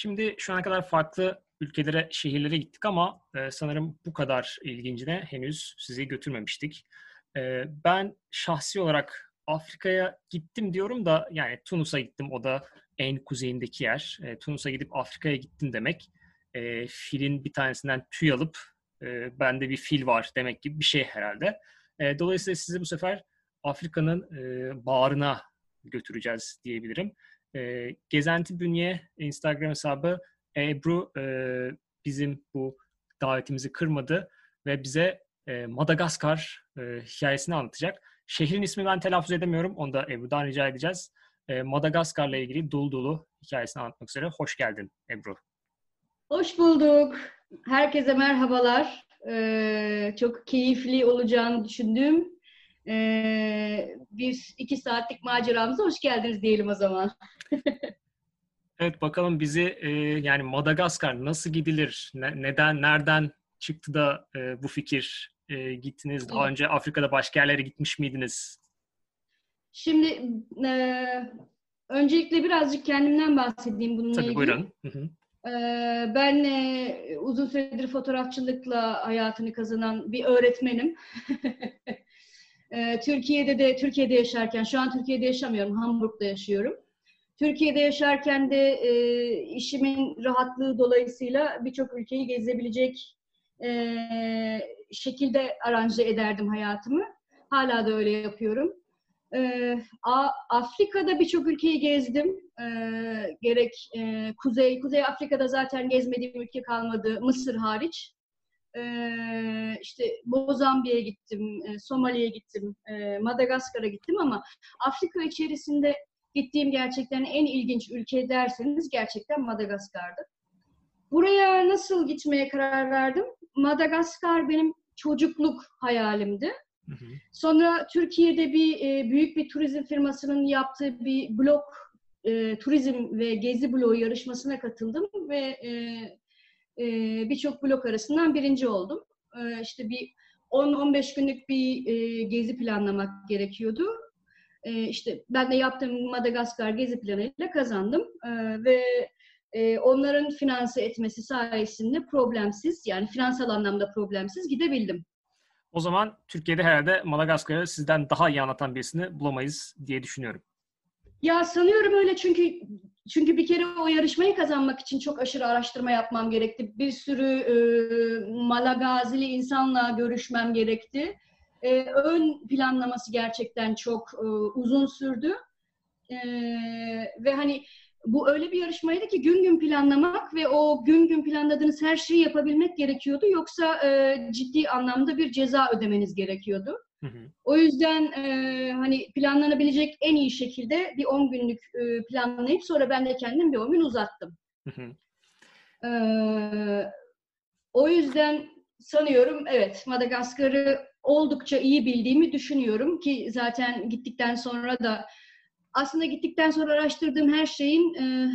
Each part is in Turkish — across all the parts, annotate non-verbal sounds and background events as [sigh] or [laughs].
Şimdi şu ana kadar farklı ülkelere, şehirlere gittik ama e, sanırım bu kadar ilgincine henüz sizi götürmemiştik. E, ben şahsi olarak Afrika'ya gittim diyorum da yani Tunus'a gittim o da en kuzeyindeki yer. E, Tunus'a gidip Afrika'ya gittim demek e, filin bir tanesinden tüy alıp e, bende bir fil var demek gibi bir şey herhalde. E, dolayısıyla sizi bu sefer Afrika'nın e, bağrına götüreceğiz diyebilirim. E, Gezenti Bünye Instagram hesabı Ebru e, bizim bu davetimizi kırmadı ve bize e, Madagaskar e, hikayesini anlatacak. Şehrin ismi ben telaffuz edemiyorum. Onu da Ebru'dan rica edeceğiz. E, Madagaskar'la ilgili dolu dolu hikayesini anlatmak üzere. Hoş geldin Ebru. Hoş bulduk. Herkese merhabalar. Ee, çok keyifli olacağını düşündüğüm ee, bir iki saatlik maceramıza hoş geldiniz diyelim o zaman. [laughs] evet bakalım bizi e, yani Madagaskar nasıl gidilir? Ne, neden, nereden çıktı da e, bu fikir e, gittiniz? Daha önce Afrika'da başka yerlere gitmiş miydiniz? Şimdi e, öncelikle birazcık kendimden bahsedeyim bununla Tabii ilgili. buyurun. Hı hı. Ben uzun süredir fotoğrafçılıkla hayatını kazanan bir öğretmenim. [laughs] Ee, Türkiye'de de Türkiye'de yaşarken, şu an Türkiye'de yaşamıyorum, Hamburg'da yaşıyorum. Türkiye'de yaşarken de e, işimin rahatlığı dolayısıyla birçok ülkeyi gezebilecek e, şekilde aranje ederdim hayatımı. Hala da öyle yapıyorum. E, Afrika'da birçok ülkeyi gezdim. E, gerek e, Kuzey, Kuzey Afrika'da zaten gezmediğim ülke kalmadı, Mısır hariç. E, işte Mozambik'e gittim, e, Somali'ye gittim, e, Madagaskar'a gittim ama Afrika içerisinde gittiğim gerçekten en ilginç ülke derseniz gerçekten Madagaskar'dı. Buraya nasıl gitmeye karar verdim? Madagaskar benim çocukluk hayalimdi. Sonra Türkiye'de bir e, büyük bir turizm firmasının yaptığı bir blok e, turizm ve gezi bloğu yarışmasına katıldım ve e, e, birçok blok arasından birinci oldum. E, işte bir 10-15 günlük bir e, gezi planlamak gerekiyordu. E, işte ben de yaptığım Madagaskar gezi planıyla kazandım e, ve e, onların finanse etmesi sayesinde problemsiz yani finansal anlamda problemsiz gidebildim. O zaman Türkiye'de herhalde Madagaskar'ı sizden daha iyi anlatan birisini bulamayız diye düşünüyorum. Ya sanıyorum öyle çünkü çünkü bir kere o yarışmayı kazanmak için çok aşırı araştırma yapmam gerekti. Bir sürü e, Malagazili insanla görüşmem gerekti. E, ön planlaması gerçekten çok e, uzun sürdü. E, ve hani bu öyle bir yarışmaydı ki gün gün planlamak ve o gün gün planladığınız her şeyi yapabilmek gerekiyordu. Yoksa e, ciddi anlamda bir ceza ödemeniz gerekiyordu. Hı hı. O yüzden e, hani planlanabilecek en iyi şekilde bir 10 günlük e, planlayıp sonra ben de kendim bir 10 gün uzattım. Hı hı. E, o yüzden sanıyorum evet Madagaskar'ı oldukça iyi bildiğimi düşünüyorum ki zaten gittikten sonra da aslında gittikten sonra araştırdığım her şeyin e,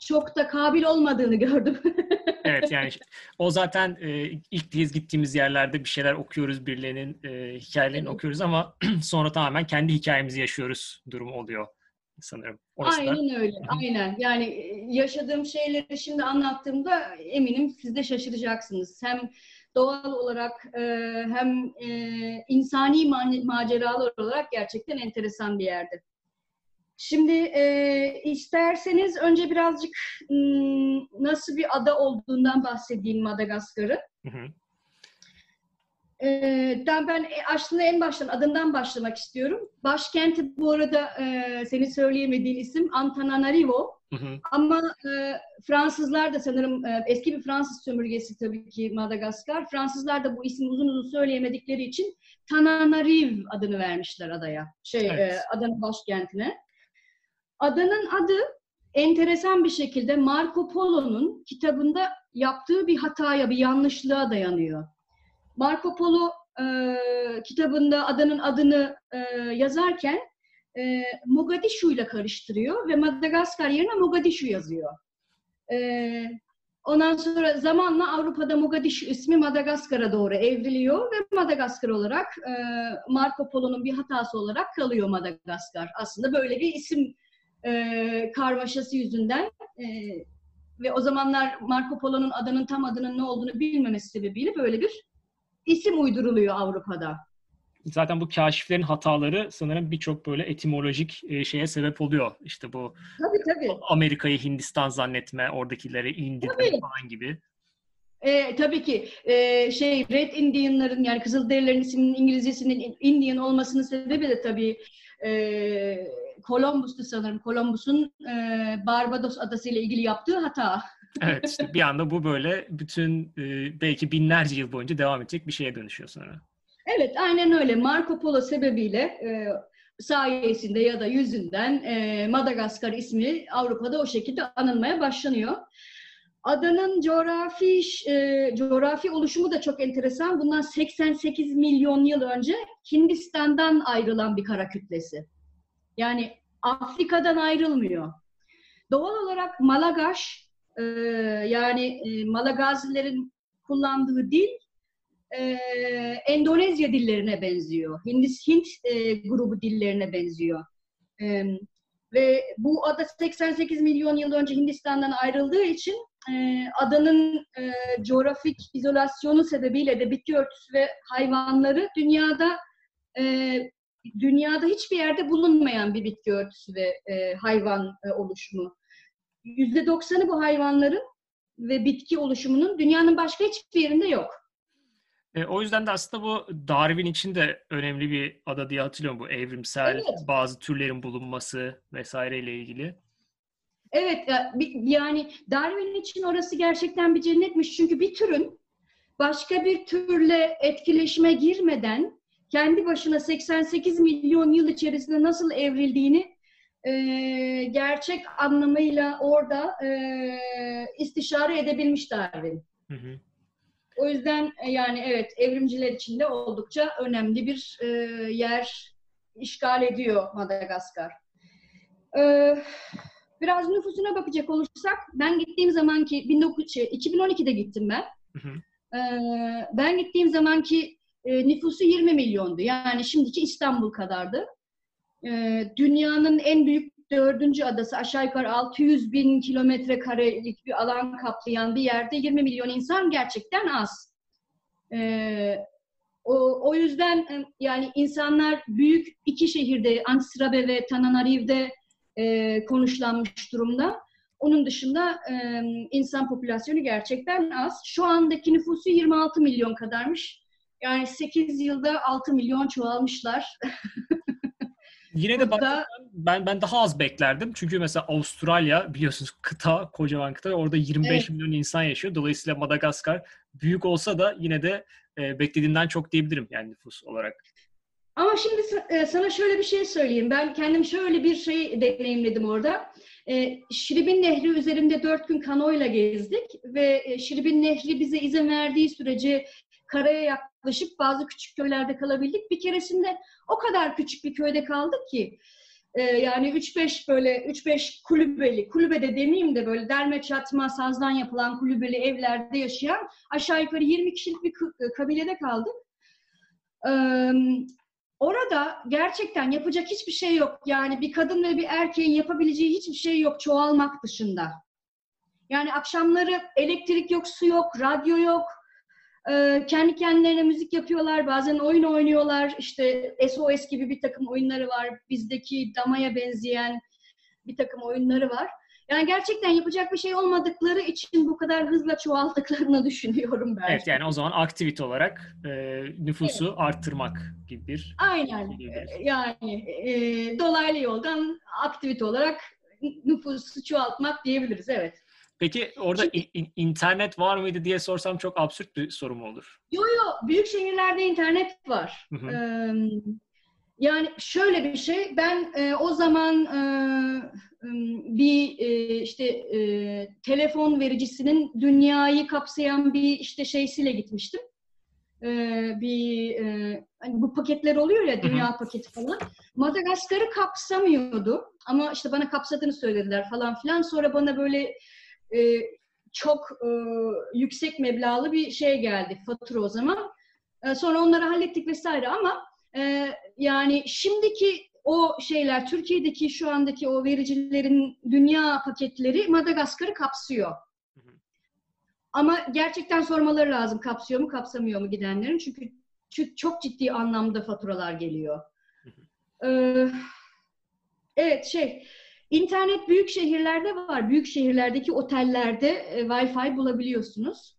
çok da kabil olmadığını gördüm. [laughs] evet yani [laughs] o zaten e, ilk kez gittiğimiz yerlerde bir şeyler okuyoruz birilerinin e, hikayelerini evet. okuyoruz ama [clears throat] sonra tamamen kendi hikayemizi yaşıyoruz durum oluyor sanırım. Orası aynen da. öyle. Aynen. Yani e, yaşadığım şeyleri şimdi anlattığımda eminim siz de şaşıracaksınız. Hem doğal olarak e, hem e, insani maceralar olarak gerçekten enteresan bir yerde. Şimdi e, isterseniz önce birazcık nasıl bir ada olduğundan bahsedeyim Madagaskar'ın. E, ben aslında en baştan adından başlamak istiyorum. Başkenti bu arada e, senin söyleyemediğin isim Antananarivo. Hı hı. Ama e, Fransızlar da sanırım e, eski bir Fransız sömürgesi tabii ki Madagaskar. Fransızlar da bu ismi uzun uzun söyleyemedikleri için Tananariv adını vermişler adaya. Şey evet. e, adanın başkentine. Adanın adı enteresan bir şekilde Marco Polo'nun kitabında yaptığı bir hataya, bir yanlışlığa dayanıyor. Marco Polo e, kitabında adanın adını e, yazarken e, Mogadishu ile karıştırıyor ve Madagaskar yerine Mogadishu yazıyor. E, ondan sonra zamanla Avrupa'da Mogadishu ismi Madagaskar'a doğru evriliyor ve Madagaskar olarak e, Marco Polo'nun bir hatası olarak kalıyor Madagaskar. Aslında böyle bir isim e, karmaşası yüzünden e, ve o zamanlar Marco Polo'nun adanın tam adının ne olduğunu bilmemesi sebebiyle böyle bir isim uyduruluyor Avrupa'da. Zaten bu kaşiflerin hataları sanırım birçok böyle etimolojik e, şeye sebep oluyor. İşte bu tabii, tabii. Amerika'yı Hindistan zannetme, oradakileri tabii. falan gibi. E, tabii ki e, şey Red Indian'ların yani Kızılderililerin isminin İngilizcesinin Indian olmasının sebebi de tabii e, Columbus'tu sanırım. Columbus'un e, Barbados adası ile ilgili yaptığı hata. [laughs] evet işte bir anda bu böyle bütün e, belki binlerce yıl boyunca devam edecek bir şeye dönüşüyor sonra. Evet aynen öyle. Marco Polo sebebiyle e, sayesinde ya da yüzünden e, Madagaskar ismi Avrupa'da o şekilde anılmaya başlanıyor. Adanın coğrafi e, coğrafi oluşumu da çok enteresan. Bundan 88 milyon yıl önce Hindistan'dan ayrılan bir kara kütlesi. Yani Afrika'dan ayrılmıyor. Doğal olarak Malagaş e, yani e, Malagazilerin kullandığı dil e, Endonezya dillerine benziyor. Hindis Hint e, grubu dillerine benziyor. E, ve bu ada 88 milyon yıl önce Hindistan'dan ayrıldığı için e, adanın e, coğrafik izolasyonu sebebiyle de bitki örtüsü ve hayvanları dünyada e, dünyada hiçbir yerde bulunmayan bir bitki örtüsü ve e, hayvan e, oluşumu. Yüzde doksanı bu hayvanların ve bitki oluşumunun dünyanın başka hiçbir yerinde yok. E, o yüzden de aslında bu Darwin için de önemli bir ada diye hatırlıyorum bu evrimsel evet. bazı türlerin bulunması vesaireyle ilgili. Evet yani Darwin için orası gerçekten bir cennetmiş. Çünkü bir türün başka bir türle etkileşime girmeden kendi başına 88 milyon yıl içerisinde nasıl evrildiğini e, gerçek anlamıyla orada e, istişare edebilmiş Darwin. Hı hı. O yüzden e, yani evet evrimciler için de oldukça önemli bir e, yer işgal ediyor Madagaskar. Ee, biraz nüfusuna bakacak olursak ben gittiğim zamanki 19, 2012'de gittim ben. Hı hı. Ee, ben gittiğim zamanki e, nüfusu 20 milyondu. Yani şimdiki İstanbul kadardı. Ee, dünyanın en büyük dördüncü adası aşağı yukarı 600 bin kilometre karelik bir alan kaplayan bir yerde 20 milyon insan gerçekten az. Ee, o, o yüzden e, yani insanlar büyük iki şehirde Antsirabe ve Tananariv'de e, konuşlanmış durumda. Onun dışında e, insan popülasyonu gerçekten az. Şu andaki nüfusu 26 milyon kadarmış. Yani 8 yılda 6 milyon çoğalmışlar. [laughs] Yine de Burada... ben ben daha az beklerdim. Çünkü mesela Avustralya biliyorsunuz kıta, kocaman kıta. Orada 25 evet. milyon insan yaşıyor. Dolayısıyla Madagaskar büyük olsa da yine de e, beklediğimden çok diyebilirim yani nüfus olarak. Ama şimdi e, sana şöyle bir şey söyleyeyim. Ben kendim şöyle bir şey deneyimledim orada. E, Şiribin Nehri üzerinde dört gün kanoyla gezdik ve e, Şiribin Nehri bize izin verdiği sürece karaya yaklaşıp bazı küçük köylerde kalabildik. Bir keresinde o kadar küçük bir köyde kaldık ki yani 3-5 böyle 3-5 kulübeli, kulübede demeyeyim de böyle derme çatma sazdan yapılan kulübeli evlerde yaşayan aşağı yukarı 20 kişilik bir kabilede kaldık. Orada gerçekten yapacak hiçbir şey yok. Yani bir kadın ve bir erkeğin yapabileceği hiçbir şey yok çoğalmak dışında. Yani akşamları elektrik yok, su yok, radyo yok. Ee, kendi kendilerine müzik yapıyorlar, bazen oyun oynuyorlar. İşte SOS gibi bir takım oyunları var. Bizdeki damaya benzeyen bir takım oyunları var. Yani gerçekten yapacak bir şey olmadıkları için bu kadar hızla çoğaldıklarını [laughs] düşünüyorum ben. Evet yani o zaman aktivite olarak e, nüfusu evet. arttırmak gibi bir Aynen. Şey yani e, dolaylı yoldan aktivite olarak nüfusu çoğaltmak diyebiliriz evet. Peki orada Şimdi, in, internet var mıydı diye sorsam çok absürt bir soru mu olur? Yok yok büyük şehirlerde internet var. Hı hı. Ee, yani şöyle bir şey ben e, o zaman e, bir e, işte e, telefon vericisinin dünyayı kapsayan bir işte şeysiyle gitmiştim. E, bir e, hani bu paketler oluyor ya dünya Hı-hı. paketi falan. Madagaskar'ı kapsamıyordu ama işte bana kapsadığını söylediler falan filan. Sonra bana böyle e, çok e, yüksek meblağlı bir şey geldi fatura o zaman. E, sonra onları hallettik vesaire ama e, yani şimdiki o şeyler Türkiye'deki şu andaki o vericilerin dünya paketleri Madagaskar'ı kapsıyor. Ama gerçekten sormaları lazım kapsıyor mu kapsamıyor mu gidenlerin. Çünkü çok ciddi anlamda faturalar geliyor. Ee, evet şey internet büyük şehirlerde var. Büyük şehirlerdeki otellerde e, Wi-Fi bulabiliyorsunuz.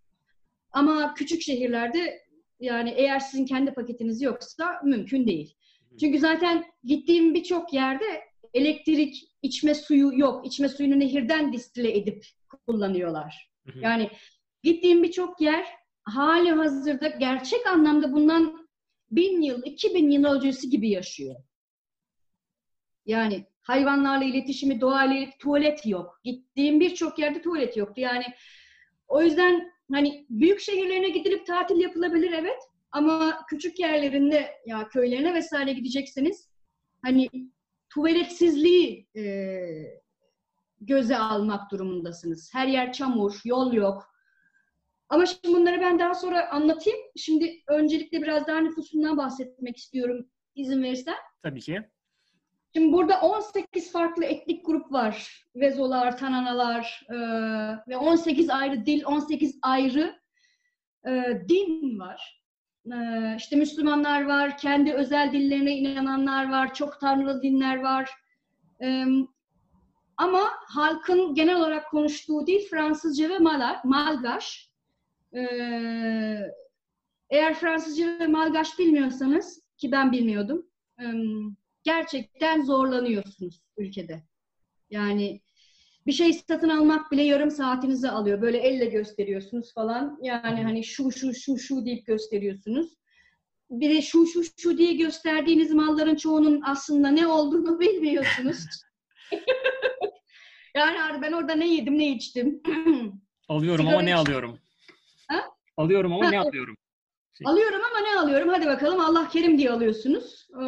Ama küçük şehirlerde yani eğer sizin kendi paketiniz yoksa mümkün değil. Çünkü zaten gittiğim birçok yerde elektrik, içme suyu yok. İçme suyunu nehirden distile edip kullanıyorlar. Yani gittiğim birçok yer hali hazırda gerçek anlamda bundan bin yıl, iki bin yıl öncesi gibi yaşıyor. Yani hayvanlarla iletişimi, doğayla tuvalet yok. Gittiğim birçok yerde tuvalet yoktu. Yani o yüzden hani büyük şehirlerine gidilip tatil yapılabilir evet. Ama küçük yerlerinde ya köylerine vesaire gidecekseniz hani tuvaletsizliği e, göze almak durumundasınız. Her yer çamur, yol yok. Ama şimdi bunları ben daha sonra anlatayım. Şimdi öncelikle biraz daha nüfusundan bahsetmek istiyorum izin verirsen. Tabii ki. Şimdi burada 18 farklı etnik grup var. Vezolar, Tananalar e, ve 18 ayrı dil, 18 ayrı e, din var. E, işte Müslümanlar var, kendi özel dillerine inananlar var, çok tanrılı dinler var. E, ama halkın genel olarak konuştuğu dil Fransızca ve Malgaş. E, eğer Fransızca ve Malgaş bilmiyorsanız, ki ben bilmiyordum, gerçekten zorlanıyorsunuz ülkede. Yani bir şey satın almak bile yarım saatinizi alıyor. Böyle elle gösteriyorsunuz falan. Yani hani şu şu şu şu deyip gösteriyorsunuz. Bir de şu şu şu diye gösterdiğiniz malların çoğunun aslında ne olduğunu [laughs] bilmiyorsunuz. [laughs] yani ben orada ne yedim ne içtim. [clears throat] alıyorum ama ne alıyorum? Ha? Alıyorum ama ha, ne alıyorum? Şey. Alıyorum ama ne alıyorum? Hadi bakalım Allah kerim diye alıyorsunuz. Ee,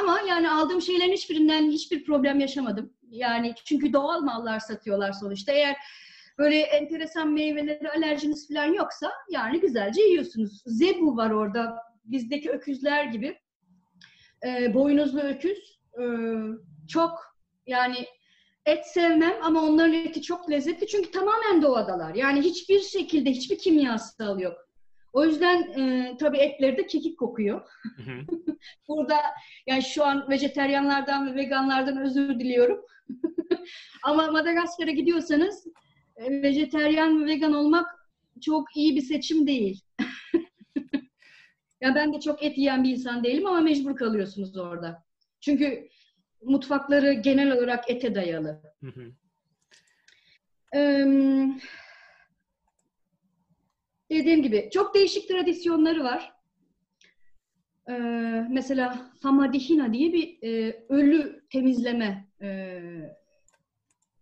ama yani aldığım şeylerin hiçbirinden hiçbir problem yaşamadım. Yani çünkü doğal mallar satıyorlar sonuçta. Eğer böyle enteresan meyvelere alerjiniz falan yoksa yani güzelce yiyorsunuz. Zebu var orada. Bizdeki öküzler gibi. Ee, boynuzlu öküz. Ee, çok yani et sevmem ama onların eti çok lezzetli çünkü tamamen doğadalar. Yani hiçbir şekilde hiçbir kimyasal yok. O yüzden e, tabii etleri de kekik kokuyor. [laughs] Burada yani şu an vejeteryanlardan ve veganlardan özür diliyorum. [laughs] Ama Madagaskar'a gidiyorsanız e, vejeteryan ve vegan olmak çok iyi bir seçim değil. [laughs] ya ben de çok et yiyen bir insan değilim ama mecbur kalıyorsunuz orada. Çünkü mutfakları genel olarak ete dayalı. Ee, dediğim gibi çok değişik tradisyonları var. Ee, mesela Samadihina diye bir e, ölü temizleme e,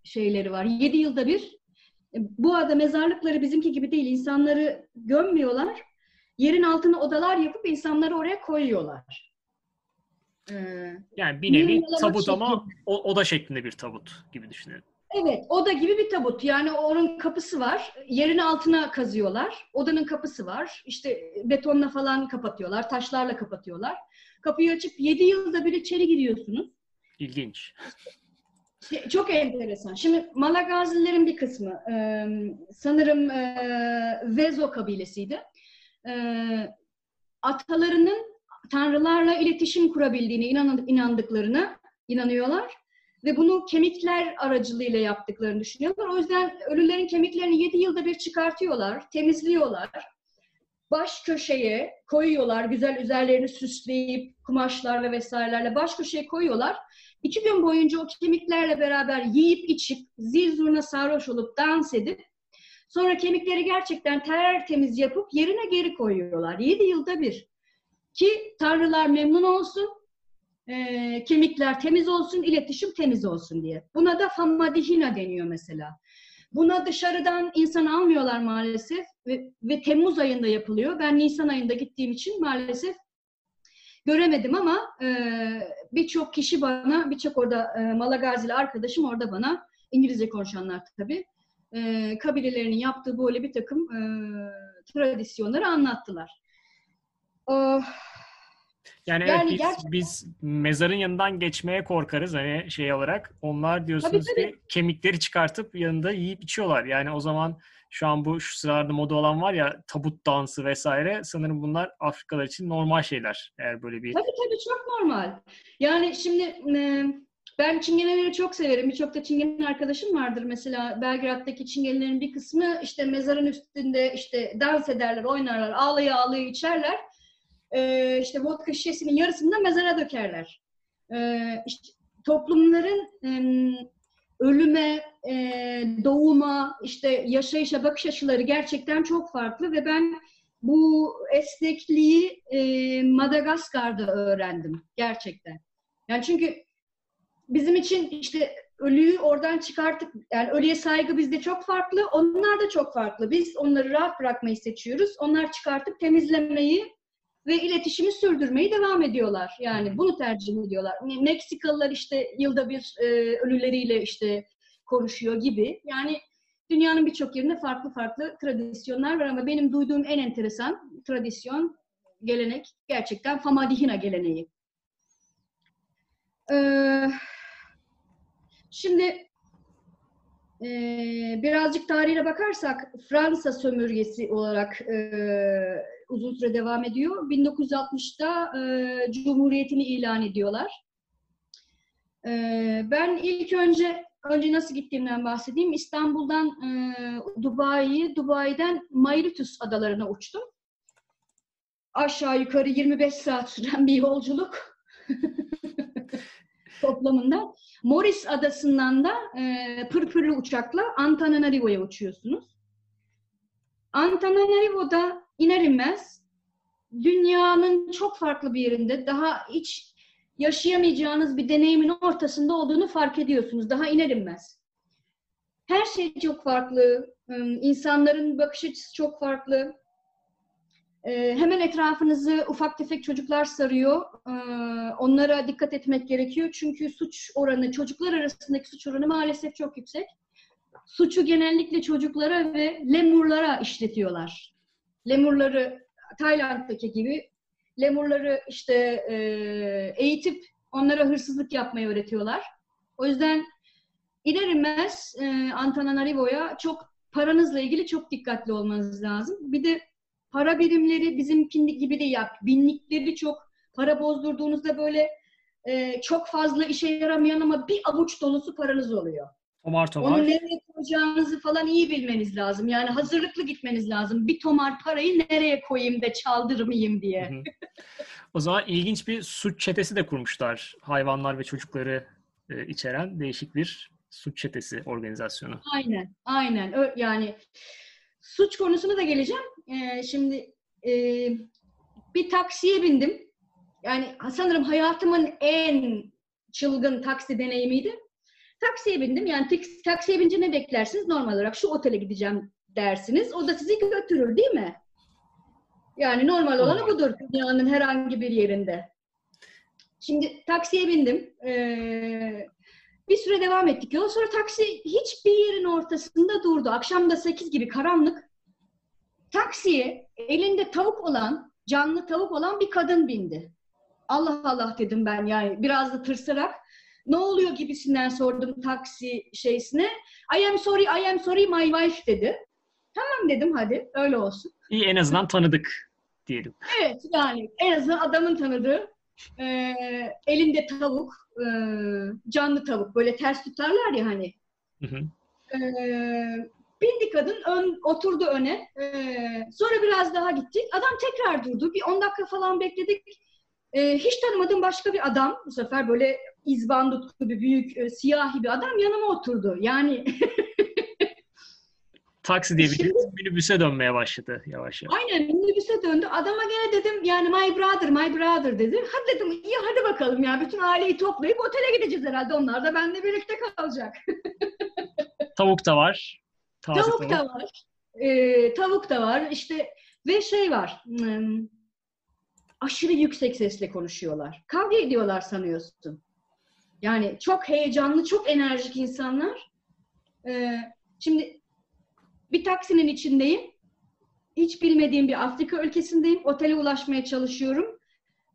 şeyleri var. Yedi yılda bir e, bu arada mezarlıkları bizimki gibi değil. İnsanları gömmüyorlar. Yerin altına odalar yapıp insanları oraya koyuyorlar. Ee, yani bir nevi tabut ama o, oda şeklinde bir tabut gibi düşünelim. Evet, oda gibi bir tabut. Yani onun kapısı var. Yerin altına kazıyorlar. Odanın kapısı var. İşte betonla falan kapatıyorlar. Taşlarla kapatıyorlar. Kapıyı açıp 7 yılda bir içeri giriyorsunuz. İlginç. Çok enteresan. Şimdi Malagazilerin bir kısmı e, sanırım e, Vezo kabilesiydi. E, atalarının tanrılarla iletişim kurabildiğine inandıklarını inanıyorlar ve bunu kemikler aracılığıyla yaptıklarını düşünüyorlar. O yüzden ölülerin kemiklerini 7 yılda bir çıkartıyorlar, temizliyorlar. Baş köşeye koyuyorlar, güzel üzerlerini süsleyip kumaşlarla vesairelerle baş köşeye koyuyorlar. İki gün boyunca o kemiklerle beraber yiyip içip, zil zurna sarhoş olup dans edip sonra kemikleri gerçekten tertemiz yapıp yerine geri koyuyorlar. Yedi yılda bir. Ki tanrılar memnun olsun, e, kemikler temiz olsun, iletişim temiz olsun diye. Buna da fammadihina deniyor mesela. Buna dışarıdan insan almıyorlar maalesef ve, ve Temmuz ayında yapılıyor. Ben Nisan ayında gittiğim için maalesef göremedim ama e, birçok kişi bana, birçok orada e, Malagazili arkadaşım orada bana, İngilizce konuşanlar tabii, e, kabilelerinin yaptığı böyle bir takım e, tradisyonları anlattılar. Oh, yani, yani evet, biz, gerçekten... biz mezarın yanından geçmeye korkarız hani şey olarak. Onlar diyorsunuz tabii, tabii. ki kemikleri çıkartıp yanında yiyip içiyorlar. Yani o zaman şu an bu şu sıralarda moda olan var ya tabut dansı vesaire sanırım bunlar Afrikalılar için normal şeyler eğer böyle bir... Tabii tabii çok normal. Yani şimdi e, ben çingeneleri çok severim. Birçok da çingene arkadaşım vardır. Mesela Belgrad'daki çingenelerin bir kısmı işte mezarın üstünde işte dans ederler, oynarlar, ağlaya ağlaya içerler. Ee, işte vodka şişesinin yarısını da mezara dökerler. Ee, işte toplumların e, ölüme, e, doğuma, işte yaşayışa bakış açıları gerçekten çok farklı ve ben bu esnekliği e, Madagaskar'da öğrendim gerçekten. Yani çünkü bizim için işte ölüyü oradan çıkartıp yani ölüye saygı bizde çok farklı, onlar da çok farklı. Biz onları rahat bırakmayı seçiyoruz. Onlar çıkartıp temizlemeyi ve iletişimi sürdürmeyi devam ediyorlar. Yani bunu tercih ediyorlar. Meksikalılar işte yılda bir e, ölüleriyle işte konuşuyor gibi. Yani dünyanın birçok yerinde farklı farklı tradisyonlar var ama benim duyduğum en enteresan tradisyon, gelenek gerçekten Famadihina geleneği. Ee, şimdi e, birazcık tarihine bakarsak Fransa sömürgesi olarak e, uzun süre devam ediyor. 1960'da e, Cumhuriyetini ilan ediyorlar. E, ben ilk önce önce nasıl gittiğimden bahsedeyim. İstanbul'dan e, Dubai'yi, Dubai'den Mauritius adalarına uçtum. Aşağı yukarı 25 saat süren bir yolculuk [laughs] toplamında. Morris adasından da e, pırpırlı uçakla Antananarivo'ya uçuyorsunuz. Antananarivo'da iner inmez dünyanın çok farklı bir yerinde daha hiç yaşayamayacağınız bir deneyimin ortasında olduğunu fark ediyorsunuz. Daha iner inmez. Her şey çok farklı. insanların bakış açısı çok farklı. Hemen etrafınızı ufak tefek çocuklar sarıyor. Onlara dikkat etmek gerekiyor. Çünkü suç oranı, çocuklar arasındaki suç oranı maalesef çok yüksek. Suçu genellikle çocuklara ve lemurlara işletiyorlar. Lemurları Tayland'daki gibi lemurları işte e, eğitip onlara hırsızlık yapmayı öğretiyorlar. O yüzden iner inmez e, Antananarivo'ya çok paranızla ilgili çok dikkatli olmanız lazım. Bir de para birimleri bizimki gibi de yap. Binlikleri çok para bozdurduğunuzda böyle e, çok fazla işe yaramayan ama bir avuç dolusu paranız oluyor. Tomar tomar. Onu nereye koyacağınızı falan iyi bilmeniz lazım. Yani hazırlıklı gitmeniz lazım. Bir tomar parayı nereye koyayım da çaldırmayayım diye. o zaman ilginç bir suç çetesi de kurmuşlar. Hayvanlar ve çocukları e, içeren değişik bir suç çetesi organizasyonu. Aynen, aynen. Ö- yani suç konusuna da geleceğim. Ee, şimdi e, bir taksiye bindim. Yani sanırım hayatımın en çılgın taksi deneyimiydi. Taksiye bindim. Yani taksiye binince ne beklersiniz? Normal olarak şu otele gideceğim dersiniz. O da sizi götürür değil mi? Yani normal olanı budur dünyanın herhangi bir yerinde. Şimdi taksiye bindim. Ee, bir süre devam ettik yola. Sonra taksi hiçbir yerin ortasında durdu. Akşam da 8 gibi karanlık. Taksiye elinde tavuk olan, canlı tavuk olan bir kadın bindi. Allah Allah dedim ben yani biraz da tırsarak ne oluyor gibisinden sordum taksi şeysine. I am sorry, I am sorry my wife dedi. Tamam dedim hadi öyle olsun. İyi en azından tanıdık diyelim. Evet yani en azından adamın tanıdığı e, elinde tavuk, e, canlı tavuk böyle ters tutarlar ya hani. Hı hı. E, bindi kadın ön, oturdu öne. E, sonra biraz daha gittik. Adam tekrar durdu. Bir 10 dakika falan bekledik. E, hiç tanımadığım başka bir adam bu sefer böyle izbandut gibi büyük e, siyahi bir adam yanıma oturdu. Yani [laughs] taksi diye bir minibüse dönmeye başladı yavaş yavaş. Aynen minibüse döndü. Adama gene dedim yani my brother, my brother dedi. Hadi dedim iyi hadi bakalım ya bütün aileyi toplayıp otele gideceğiz herhalde. Onlar da benimle birlikte kalacak. [laughs] tavuk da var. Taze tavuk, tavuk da var. Ee, tavuk da var. İşte ve şey var. Hmm, aşırı yüksek sesle konuşuyorlar. Kavga ediyorlar sanıyorsun. Yani çok heyecanlı, çok enerjik insanlar. Ee, şimdi bir taksinin içindeyim. Hiç bilmediğim bir Afrika ülkesindeyim. Otele ulaşmaya çalışıyorum.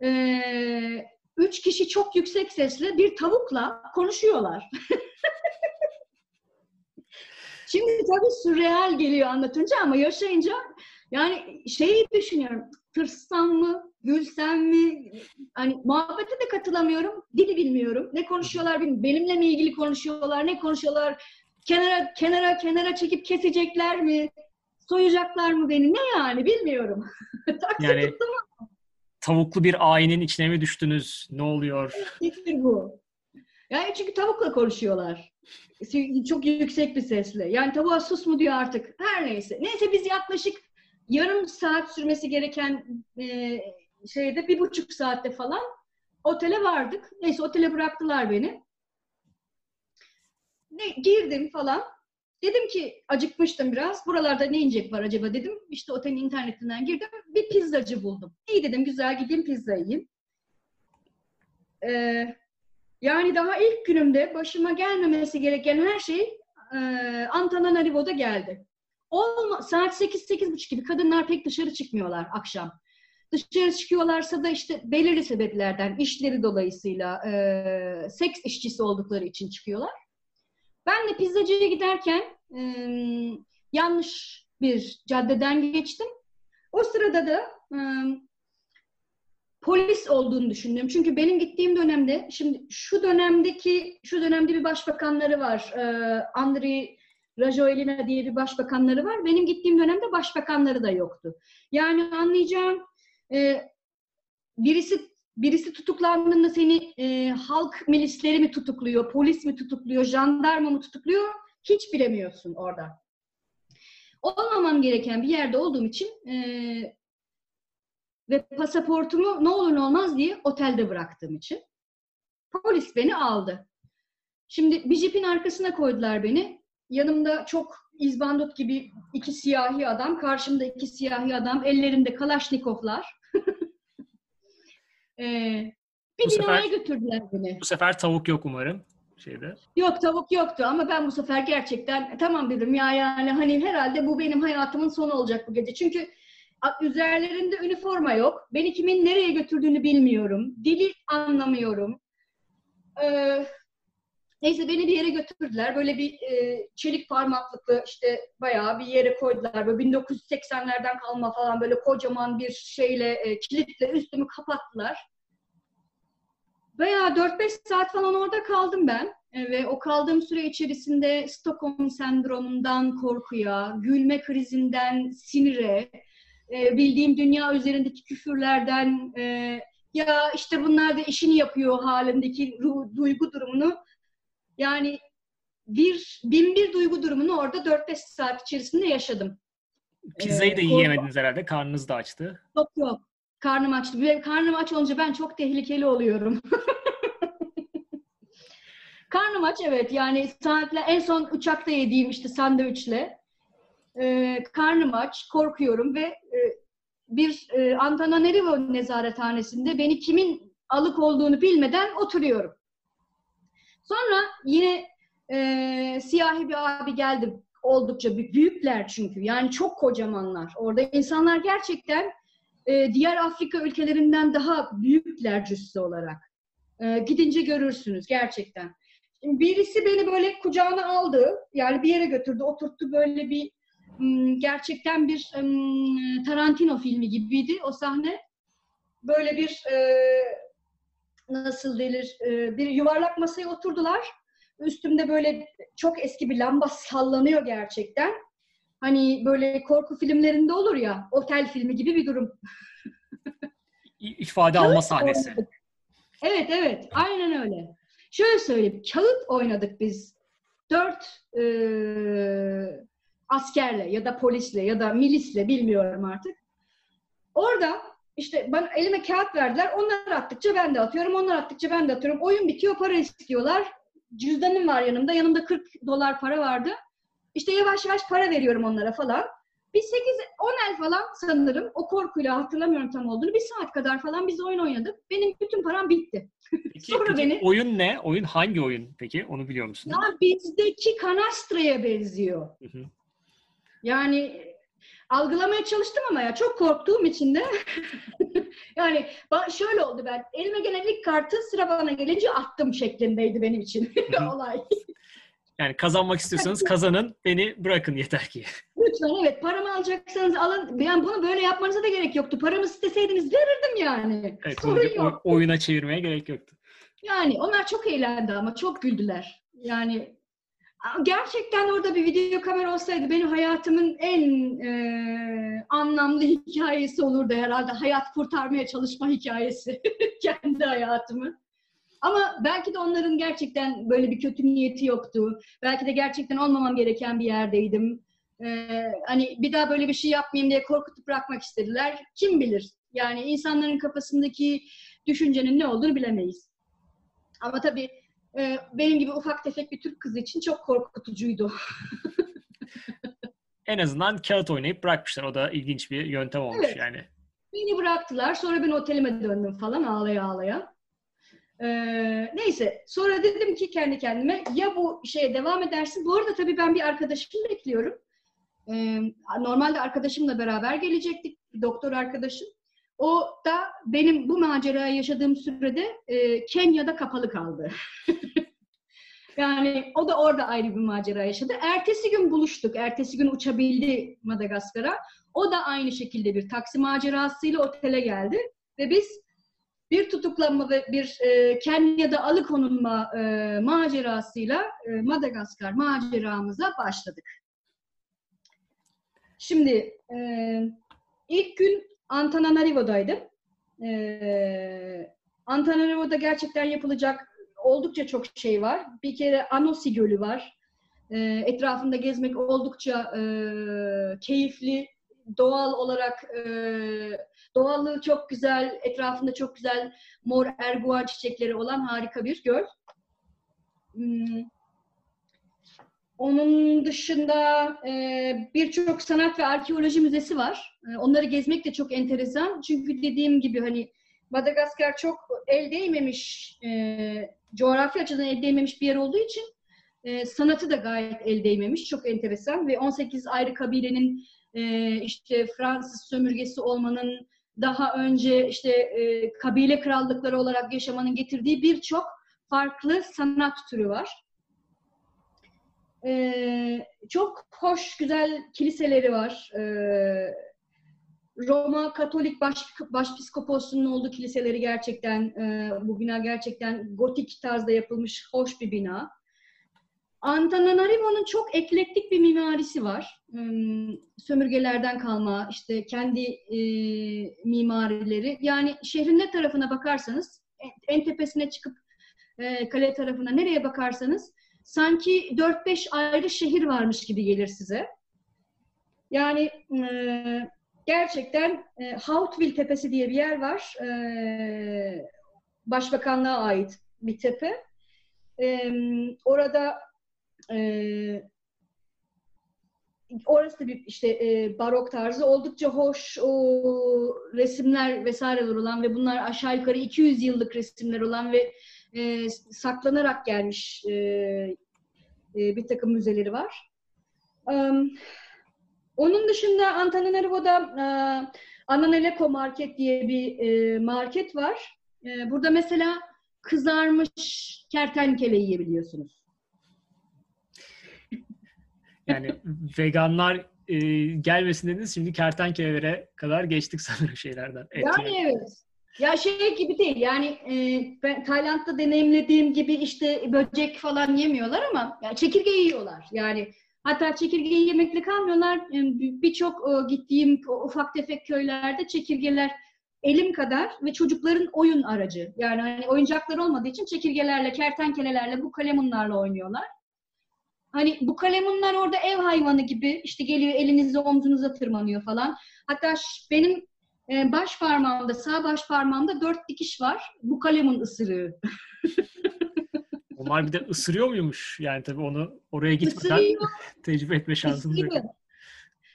Ee, üç kişi çok yüksek sesle bir tavukla konuşuyorlar. [laughs] Şimdi tabii sürreal geliyor anlatınca ama yaşayınca yani şeyi düşünüyorum. Tırsam mı? Gülsem mi? Hani muhabbete de katılamıyorum. Dili bilmiyorum. Ne konuşuyorlar bilmiyorum. Benimle mi ilgili konuşuyorlar? Ne konuşuyorlar? Kenara kenara kenara çekip kesecekler mi? Soyacaklar mı beni? Ne yani bilmiyorum. [laughs] yani tavuklu bir ayinin içine mi düştünüz? Ne oluyor? Nedir bu? Yani çünkü tavukla konuşuyorlar. Çok yüksek bir sesle. Yani tavuğa sus mu diyor artık. Her neyse. Neyse biz yaklaşık yarım saat sürmesi gereken e, şeyde bir buçuk saatte falan otele vardık. Neyse otele bıraktılar beni. Ne, girdim falan. Dedim ki acıkmıştım biraz. Buralarda ne inecek var acaba dedim. İşte otelin internetinden girdim. Bir pizzacı buldum. İyi dedim güzel gideyim pizza yiyeyim. Ee, yani daha ilk günümde başıma gelmemesi gereken her şey e, Antananarivo'da geldi. Olma, saat 8-8.30 gibi kadınlar pek dışarı çıkmıyorlar akşam. Dışarı çıkıyorlarsa da işte belirli sebeplerden, işleri dolayısıyla e, seks işçisi oldukları için çıkıyorlar. Ben de pizzacıya giderken e, yanlış bir caddeden geçtim. O sırada da e, polis olduğunu düşündüm. Çünkü benim gittiğim dönemde, şimdi şu dönemdeki, şu dönemde bir başbakanları var. E, Andriy Rajoelina diye bir başbakanları var. Benim gittiğim dönemde başbakanları da yoktu. Yani anlayacağım e, birisi birisi tutuklandığında seni e, halk milisleri mi tutukluyor, polis mi tutukluyor, jandarma mı tutukluyor hiç bilemiyorsun orada. Olmamam gereken bir yerde olduğum için e, ve pasaportumu ne olur ne olmaz diye otelde bıraktığım için polis beni aldı. Şimdi bir jipin arkasına koydular beni. Yanımda çok izbandut gibi iki siyahi adam, karşımda iki siyahi adam, ellerinde kalaşnikovlar. [laughs] ee, bir bu binaya sefer, götürdüler beni. Bu sefer tavuk yok umarım şeyde. Yok tavuk yoktu ama ben bu sefer gerçekten tamam dedim ya yani hani herhalde bu benim hayatımın sonu olacak bu gece. Çünkü üzerlerinde üniforma yok. Beni kimin nereye götürdüğünü bilmiyorum. Dili anlamıyorum. Ee, Neyse beni bir yere götürdüler. Böyle bir e, çelik parmaklıklı işte bayağı bir yere koydular. Böyle 1980'lerden kalma falan böyle kocaman bir şeyle e, kilitle üstümü kapattılar. Bayağı 4-5 saat falan orada kaldım ben. E, ve o kaldığım süre içerisinde Stockholm sendromundan korkuya, gülme krizinden sinire, e, bildiğim dünya üzerindeki küfürlerden e, ya işte bunlar da işini yapıyor halindeki duygu durumunu yani bir bin bir duygu durumunu orada 4-5 saat içerisinde yaşadım. Pizzayı da ee, yiyemediniz herhalde. Karnınız da açtı. Yok yok. Karnım açtı. Karnım aç olunca ben çok tehlikeli oluyorum. [laughs] karnım aç evet. Yani saatle en son uçakta yediğim işte sandviçle. Ee, karnım aç, korkuyorum ve e, bir e, Antananarivo nezarethanesinde beni kimin alık olduğunu bilmeden oturuyorum. Sonra yine e, siyahi bir abi geldi. Oldukça büyükler çünkü. Yani çok kocamanlar. Orada insanlar gerçekten e, diğer Afrika ülkelerinden daha büyükler cüsse olarak. E, gidince görürsünüz gerçekten. Şimdi birisi beni böyle kucağına aldı. Yani bir yere götürdü, oturttu böyle bir gerçekten bir Tarantino filmi gibiydi o sahne. Böyle bir e, nasıl denir e, bir yuvarlak masaya oturdular. Üstümde böyle çok eski bir lamba sallanıyor gerçekten. Hani böyle korku filmlerinde olur ya, otel filmi gibi bir durum. İfade alma sahnesi. Oynadık. Evet, evet. Aynen öyle. Şöyle söyleyeyim. Kağıt oynadık biz. Dört e, askerle ya da polisle ya da milisle bilmiyorum artık. Orada işte bana elime kağıt verdiler. Onlar attıkça ben de atıyorum. Onlar attıkça ben de atıyorum. Oyun bitiyor, para istiyorlar. Cüzdanım var yanımda. Yanımda 40 dolar para vardı. İşte yavaş yavaş para veriyorum onlara falan. Bir 8 10 el falan sanırım. O korkuyla hatırlamıyorum tam olduğunu. Bir saat kadar falan biz oyun oynadık. Benim bütün param bitti. [laughs] Peki, Sonra peki beni oyun ne? Oyun hangi oyun peki? Onu biliyor musun? Ya bizdeki Kanastra'ya benziyor. Hı hı. Yani algılamaya çalıştım ama ya çok korktuğum için de [laughs] yani şöyle oldu ben elime gelen ilk kartı sıra bana gelince attım şeklindeydi benim için [laughs] olay. Yani kazanmak istiyorsanız [laughs] kazanın, beni bırakın yeter ki. Lütfen evet paramı alacaksanız alın. Yani bunu böyle yapmanıza da gerek yoktu. Paramı isteseydiniz verirdim yani. Evet, Sorun yok. oyuna çevirmeye gerek yoktu. Yani onlar çok eğlendi ama çok güldüler. Yani gerçekten orada bir video kamera olsaydı benim hayatımın en e, anlamlı hikayesi olurdu herhalde. Hayat kurtarmaya çalışma hikayesi. [laughs] Kendi hayatımı. Ama belki de onların gerçekten böyle bir kötü niyeti yoktu. Belki de gerçekten olmamam gereken bir yerdeydim. Ee, hani bir daha böyle bir şey yapmayayım diye korkutup bırakmak istediler. Kim bilir? Yani insanların kafasındaki düşüncenin ne olduğunu bilemeyiz. Ama tabii e, benim gibi ufak tefek bir Türk kızı için çok korkutucuydu. [laughs] en azından kağıt oynayıp bırakmışlar. O da ilginç bir yöntem olmuş evet. yani. Beni bıraktılar. Sonra ben otelime döndüm falan ağlaya ağlaya. Ee, neyse sonra dedim ki kendi kendime ya bu şeye devam edersin. Bu arada tabii ben bir arkadaşım bekliyorum. Ee, normalde arkadaşımla beraber gelecektik. Bir doktor arkadaşım. O da benim bu macerayı yaşadığım sürede e, Kenya'da kapalı kaldı. [laughs] yani o da orada ayrı bir macera yaşadı. Ertesi gün buluştuk. Ertesi gün uçabildi Madagaskar'a. O da aynı şekilde bir taksi macerasıyla otele geldi. Ve biz bir tutuklanma ve bir e, Kenya'da alıkonulma e, macerasıyla e, Madagaskar maceramıza başladık. Şimdi e, ilk gün Antananarivo'daydım. E, Antananarivo'da gerçekten yapılacak oldukça çok şey var. Bir kere Anosi Gölü var. E, etrafında gezmek oldukça e, keyifli. Doğal olarak e, doğallığı çok güzel, etrafında çok güzel mor erguvan çiçekleri olan harika bir göl. Hmm. Onun dışında e, birçok sanat ve arkeoloji müzesi var. E, onları gezmek de çok enteresan. Çünkü dediğim gibi hani Madagaskar çok el değmemiş, e, coğrafya açıdan el değmemiş bir yer olduğu için e, sanatı da gayet el değmemiş. Çok enteresan ve 18 ayrı kabilenin e, işte Fransız sömürgesi olmanın daha önce işte e, kabile krallıkları olarak yaşamanın getirdiği birçok farklı sanat türü var. E, çok hoş, güzel kiliseleri var. E, Roma Katolik Baş, Başpiskoposu'nun olduğu kiliseleri gerçekten, e, bu bina gerçekten gotik tarzda yapılmış hoş bir bina. Antananarivo'nun çok eklektik bir mimarisi var. Hmm, sömürgelerden kalma, işte kendi e, mimarileri. Yani şehrin ne tarafına bakarsanız, en tepesine çıkıp e, kale tarafına nereye bakarsanız sanki 4-5 ayrı şehir varmış gibi gelir size. Yani e, gerçekten e, Hautville Tepesi diye bir yer var. E, Başbakanlığa ait bir tepe. E, orada e, orası da bir işte e, barok tarzı oldukça hoş o resimler vesaireler olan ve bunlar aşağı yukarı 200 yıllık resimler olan ve e, saklanarak gelmiş e, e, bir takım müzeleri var. Um, onun dışında Antananarivo'da e, Ananeleko Market diye bir e, market var. E, burada mesela kızarmış kertenkele yiyebiliyorsunuz. Yani veganlar e, gelmesin dediniz. Şimdi kertenkelelere kadar geçtik sanırım şeylerden. Et yani yani. evet. Ya şey gibi değil yani e, ben Tayland'da deneyimlediğim gibi işte böcek falan yemiyorlar ama yani çekirge yiyorlar. Yani hatta çekirgeyi yemekle kalmıyorlar. E, Birçok e, gittiğim ufak tefek köylerde çekirgeler elim kadar ve çocukların oyun aracı. Yani hani oyuncaklar olmadığı için çekirgelerle, kertenkelelerle, bu kalemunlarla oynuyorlar. Hani bu kalemunlar orada ev hayvanı gibi işte geliyor elinizi omzunuza tırmanıyor falan. Hatta benim e, baş parmağımda, sağ baş parmağımda dört dikiş var. Bu kalemun ısırığı. [laughs] Onlar bir de ısırıyor muymuş? Yani tabii onu oraya gitmeden [laughs] tecrübe etme şansımız yok.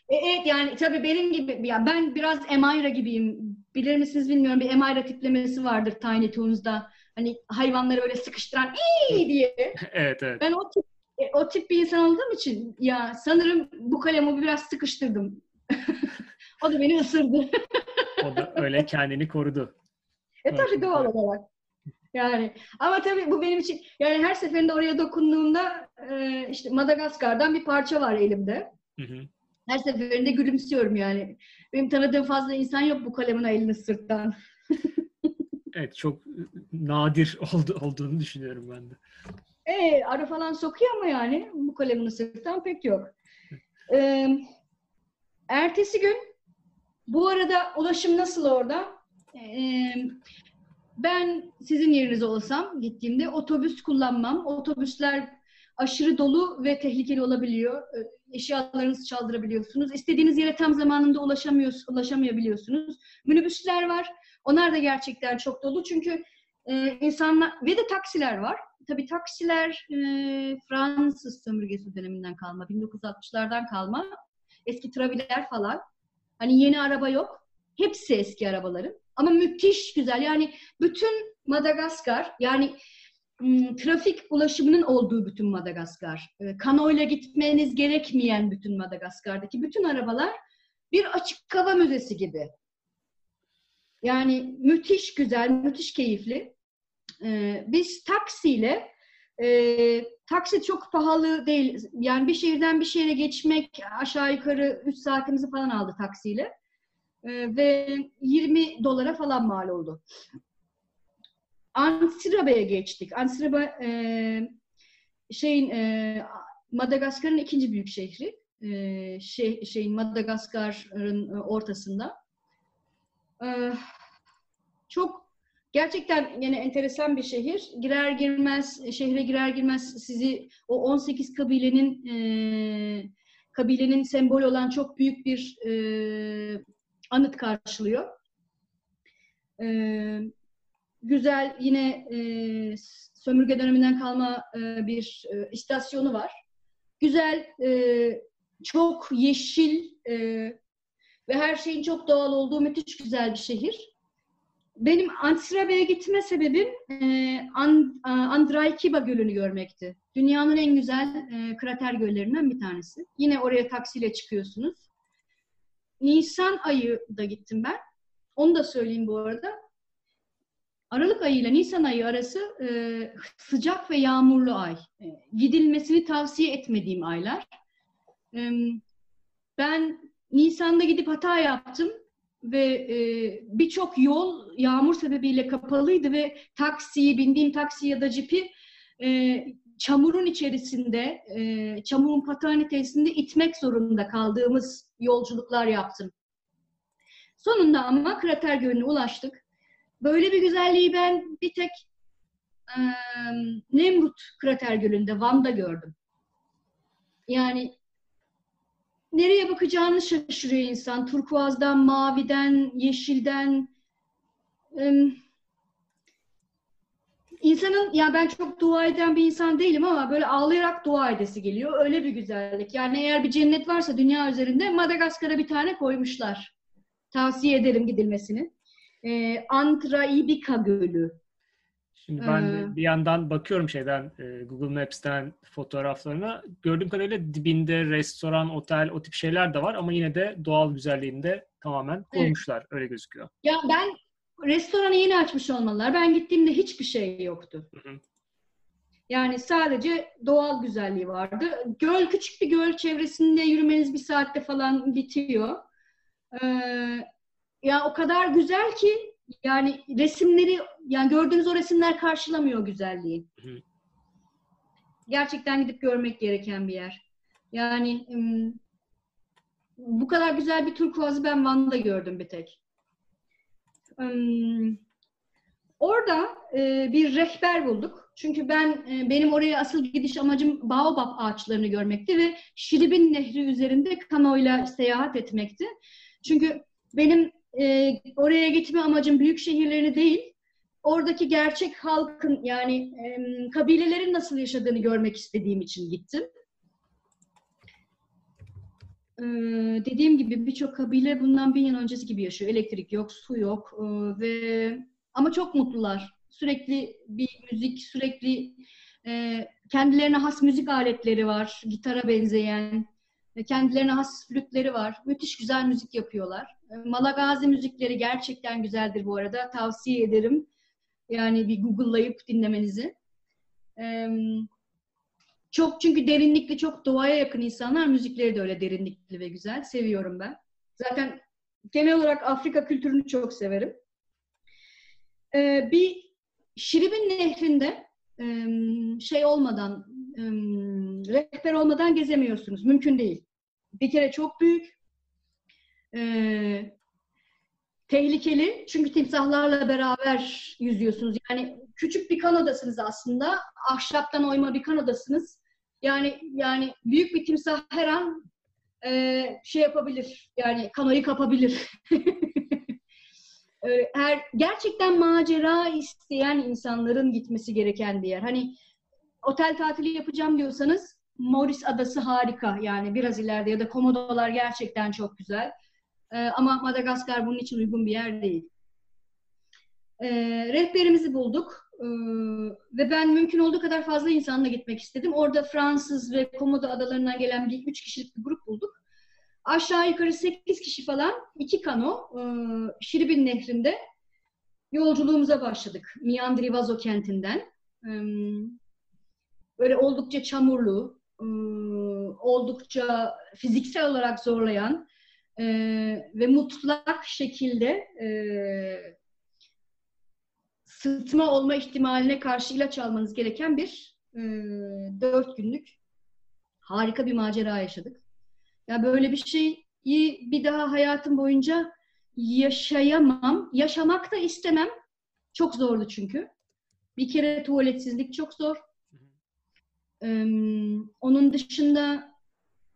E, evet yani tabii benim gibi, yani ben biraz Emayra gibiyim. Bilir misiniz bilmiyorum bir Emayra tiplemesi vardır Tiny Toons'da. Hani hayvanları böyle sıkıştıran iyi diye. [laughs] evet evet. Ben o tip e, o tip bir insan olduğum için ya sanırım bu kalemi biraz sıkıştırdım. O da beni ısırdı. o da öyle kendini korudu. E tabii doğal olarak. Yani ama tabii bu benim için yani her seferinde oraya dokunduğumda e, işte Madagaskar'dan bir parça var elimde. Hı hı. Her seferinde gülümsüyorum yani. Benim tanıdığım fazla insan yok bu kalemin elini sırttan. [laughs] evet çok nadir oldu, olduğunu düşünüyorum ben de. Evet arı falan sokuyor ama yani bu kalemin sırttan pek yok. Ee, ertesi gün bu arada ulaşım nasıl orada? Ee, ben sizin yerinize olsam gittiğimde otobüs kullanmam. Otobüsler aşırı dolu ve tehlikeli olabiliyor. Eşyalarınızı çaldırabiliyorsunuz. İstediğiniz yere tam zamanında ulaşamıyorsunuz, ulaşamayabiliyorsunuz. Minibüsler var. Onlar da gerçekten çok dolu. Çünkü e, insanlar ve de taksiler var. Tabii taksiler e, Fransız sömürgesi döneminden kalma, 1960'lardan kalma. Eski traviler falan. Hani yeni araba yok. Hepsi eski arabaların. Ama müthiş güzel. Yani bütün Madagaskar yani trafik ulaşımının olduğu bütün Madagaskar, e, kanoyla gitmeniz gerekmeyen bütün Madagaskar'daki bütün arabalar bir açık hava müzesi gibi. Yani müthiş güzel, müthiş keyifli. Biz taksiyle, e, taksi çok pahalı değil. Yani bir şehirden bir şehre geçmek aşağı yukarı 3 saatimizi falan aldı taksiyle. ve 20 dolara falan mal oldu. Antsiraba'ya geçtik. Antsiraba e, şeyin e, Madagaskar'ın ikinci büyük şehri. E, şey, şeyin Madagaskar'ın ortasında. E, çok gerçekten yine enteresan bir şehir. Girer girmez, şehre girer girmez sizi o 18 kabilenin e, kabilenin sembolü olan çok büyük bir e, anıt karşılıyor. E, güzel yine e, sömürge döneminden kalma e, bir e, istasyonu var. Güzel, e, çok yeşil e, ve her şeyin çok doğal olduğu müthiş güzel bir şehir. Benim Antsirabe'ye gitme sebebim e, And, Andraikiba Gölü'nü görmekti. Dünyanın en güzel e, krater göllerinden bir tanesi. Yine oraya taksiyle çıkıyorsunuz. Nisan ayı da gittim ben. Onu da söyleyeyim bu arada. Aralık ayı ile Nisan ayı arası e, sıcak ve yağmurlu ay. E, gidilmesini tavsiye etmediğim aylar. E, ben Nisan'da gidip hata yaptım ve e, birçok yol yağmur sebebiyle kapalıydı ve taksiyi, bindiğim taksi ya da cipi e, çamurun içerisinde, e, çamurun paternitesinde itmek zorunda kaldığımız yolculuklar yaptım. Sonunda ama krater gölüne ulaştık. Böyle bir güzelliği ben bir tek e, Nemrut krater gölünde Van'da gördüm. Yani nereye bakacağını şaşırıyor insan. Turkuazdan, maviden, yeşilden. E, insanın, ya ben çok dua eden bir insan değilim ama böyle ağlayarak dua edesi geliyor. Öyle bir güzellik. Yani eğer bir cennet varsa dünya üzerinde Madagaskar'a bir tane koymuşlar. Tavsiye ederim gidilmesini e, Antraibika Gölü. Şimdi ben ee, bir yandan bakıyorum şeyden e, Google Maps'ten fotoğraflarına. Gördüğüm kadarıyla dibinde restoran, otel, o tip şeyler de var ama yine de doğal güzelliğinde tamamen korumuşlar. Evet. Öyle gözüküyor. Ya ben restoranı yeni açmış olmalılar. Ben gittiğimde hiçbir şey yoktu. Hı hı. Yani sadece doğal güzelliği vardı. Göl küçük bir göl çevresinde yürümeniz bir saatte falan bitiyor. Ee, ya o kadar güzel ki yani resimleri yani gördüğünüz o resimler karşılamıyor güzelliği. Gerçekten gidip görmek gereken bir yer. Yani bu kadar güzel bir turkuazı ben Van'da gördüm bir tek. Orada e, bir rehber bulduk. Çünkü ben e, benim oraya asıl gidiş amacım baobab ağaçlarını görmekti ve Şiribin Nehri üzerinde kanoyla seyahat etmekti. Çünkü benim e, oraya gitme amacım büyük şehirleri değil, oradaki gerçek halkın yani e, kabilelerin nasıl yaşadığını görmek istediğim için gittim. Ee, dediğim gibi birçok kabile bundan bin yıl öncesi gibi yaşıyor. Elektrik yok, su yok ee, ve ama çok mutlular. Sürekli bir müzik, sürekli e, kendilerine has müzik aletleri var, gitara benzeyen. Kendilerine has flütleri var. Müthiş güzel müzik yapıyorlar. Malagazi müzikleri gerçekten güzeldir bu arada. Tavsiye ederim. Yani bir Google'layıp dinlemenizi. Ee, çok çünkü derinlikli, çok doğaya yakın insanlar. Müzikleri de öyle derinlikli ve güzel. Seviyorum ben. Zaten genel olarak Afrika kültürünü çok severim. Ee, bir Şiribin Nehri'nde şey olmadan, rehber olmadan gezemiyorsunuz. Mümkün değil. Bir kere çok büyük. Ee, tehlikeli. Çünkü timsahlarla beraber yüzüyorsunuz. Yani küçük bir kanadasınız aslında. Ahşaptan oyma bir kanadasınız. Yani yani büyük bir timsah her an e, şey yapabilir. Yani kanoyu kapabilir. [laughs] her gerçekten macera isteyen insanların gitmesi gereken bir yer. Hani otel tatili yapacağım diyorsanız Morris Adası harika. Yani biraz ileride ya da Komodolar gerçekten çok güzel. Ee, ama Madagaskar bunun için uygun bir yer değil. Ee, rehberimizi bulduk. Ee, ve ben mümkün olduğu kadar fazla insanla gitmek istedim. Orada Fransız ve Komodo adalarından gelen bir üç kişilik bir grup bulduk. Aşağı yukarı sekiz kişi falan iki kano e, Şiribin Nehri'nde yolculuğumuza başladık. Miandrivazo kentinden. E, böyle oldukça çamurlu, e, oldukça fiziksel olarak zorlayan e, ve mutlak şekilde e, sıtma olma ihtimaline karşı ilaç almanız gereken bir dört günlük harika bir macera yaşadık. Ya böyle bir şeyi bir daha hayatım boyunca yaşayamam. Yaşamak da istemem. Çok zordu çünkü. Bir kere tuvaletsizlik çok zor. Ee, onun dışında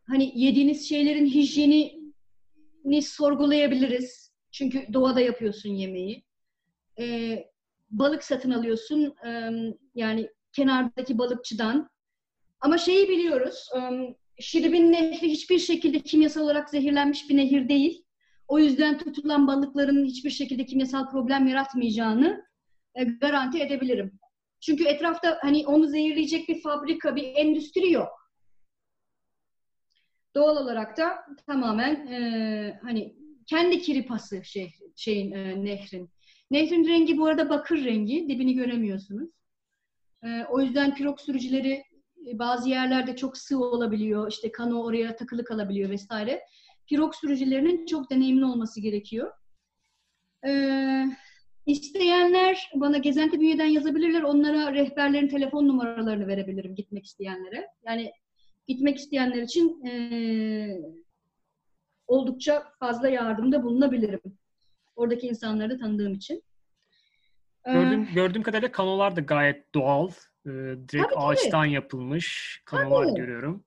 hani yediğiniz şeylerin hijyenini sorgulayabiliriz. Çünkü doğada yapıyorsun yemeği. Ee, balık satın alıyorsun. Ee, yani kenardaki balıkçıdan. Ama şeyi biliyoruz. Şiribin Nehri hiçbir şekilde kimyasal olarak zehirlenmiş bir nehir değil. O yüzden tutulan balıkların hiçbir şekilde kimyasal problem yaratmayacağını garanti edebilirim. Çünkü etrafta hani onu zehirleyecek bir fabrika, bir endüstri yok. Doğal olarak da tamamen e, hani kendi kiripası şey, şeyin e, nehrin. Nehrin rengi bu arada bakır rengi, dibini göremiyorsunuz. E, o yüzden pirok sürücüleri e, bazı yerlerde çok sığ olabiliyor. İşte kano oraya takılı kalabiliyor vesaire. Pirok sürücülerinin çok deneyimli olması gerekiyor. Ee, isteyenler bana Gezenti Bünye'den yazabilirler. Onlara rehberlerin telefon numaralarını verebilirim gitmek isteyenlere. Yani gitmek isteyenler için e, oldukça fazla yardımda bulunabilirim. Oradaki insanları da tanıdığım için. Gördüğüm, gördüğüm kadarıyla kanolar da gayet doğal. Ee, direkt tabii, ağaçtan tabii. yapılmış kanolar tabii. görüyorum.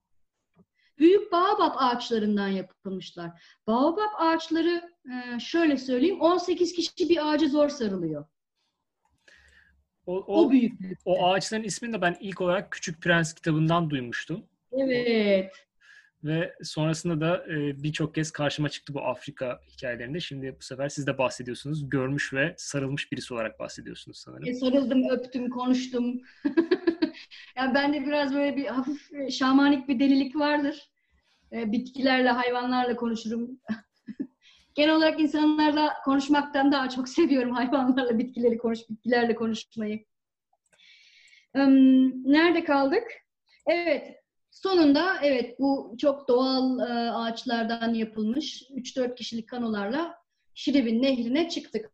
Büyük baobab ağaçlarından yapılmışlar. Baobab ağaçları e, şöyle söyleyeyim 18 kişi bir ağaca zor sarılıyor. O, o, o büyüklükte. O ağaçların ismini de ben ilk olarak Küçük Prens kitabından duymuştum. Evet. Ve sonrasında da e, birçok kez karşıma çıktı bu Afrika hikayelerinde. Şimdi bu sefer siz de bahsediyorsunuz. Görmüş ve sarılmış birisi olarak bahsediyorsunuz sanırım. E, sarıldım, öptüm, konuştum. [laughs] yani bende biraz böyle bir hafif e, şamanik bir delilik vardır. E, bitkilerle, hayvanlarla konuşurum. [laughs] Genel olarak insanlarla konuşmaktan daha çok seviyorum hayvanlarla, bitkileri konuş, bitkilerle konuşmayı. Nerede kaldık? Evet, Sonunda evet bu çok doğal e, ağaçlardan yapılmış 3-4 kişilik kanolarla Şirevin Nehri'ne çıktık.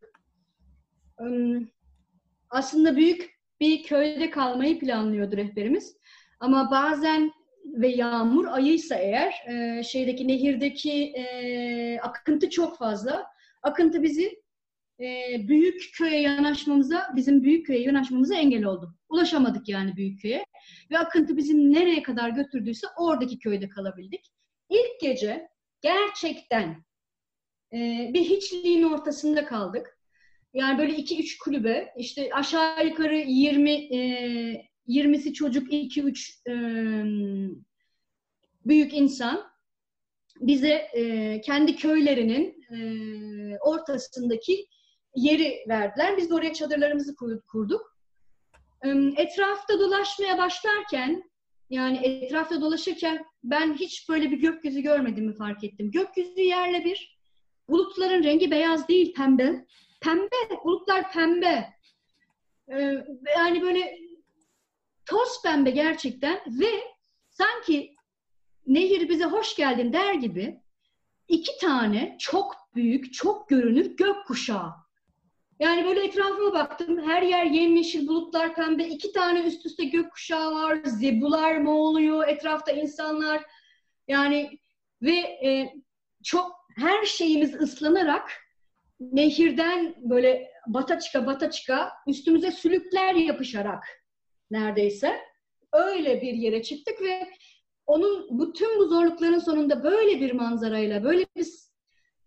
Um, aslında büyük bir köyde kalmayı planlıyordu rehberimiz. Ama bazen ve yağmur ayıysa eğer e, şeydeki nehirdeki e, akıntı çok fazla. Akıntı bizi e, büyük köye yanaşmamıza, bizim büyük köye yanaşmamıza engel oldu. Ulaşamadık yani büyük köye. Ve akıntı bizi nereye kadar götürdüyse oradaki köyde kalabildik. İlk gece gerçekten e, bir hiçliğin ortasında kaldık. Yani böyle iki üç kulübe, işte aşağı yukarı 20 e, 20'si çocuk, 2-3 e, büyük insan bize e, kendi köylerinin e, ortasındaki yeri verdiler. Biz de oraya çadırlarımızı kurduk. Etrafta dolaşmaya başlarken yani etrafta dolaşırken ben hiç böyle bir gökyüzü görmediğimi fark ettim. Gökyüzü yerle bir. Bulutların rengi beyaz değil, pembe. Pembe, bulutlar pembe. yani böyle toz pembe gerçekten ve sanki nehir bize hoş geldin der gibi iki tane çok büyük, çok görünür gökkuşağı. Yani böyle etrafıma baktım. Her yer yemyeşil, bulutlar pembe. iki tane üst üste gökkuşağı var. Zebular mı oluyor? Etrafta insanlar. Yani ve e, çok her şeyimiz ıslanarak nehirden böyle bata çıka bata çıka üstümüze sülükler yapışarak neredeyse öyle bir yere çıktık ve onun bütün bu zorlukların sonunda böyle bir manzarayla, böyle bir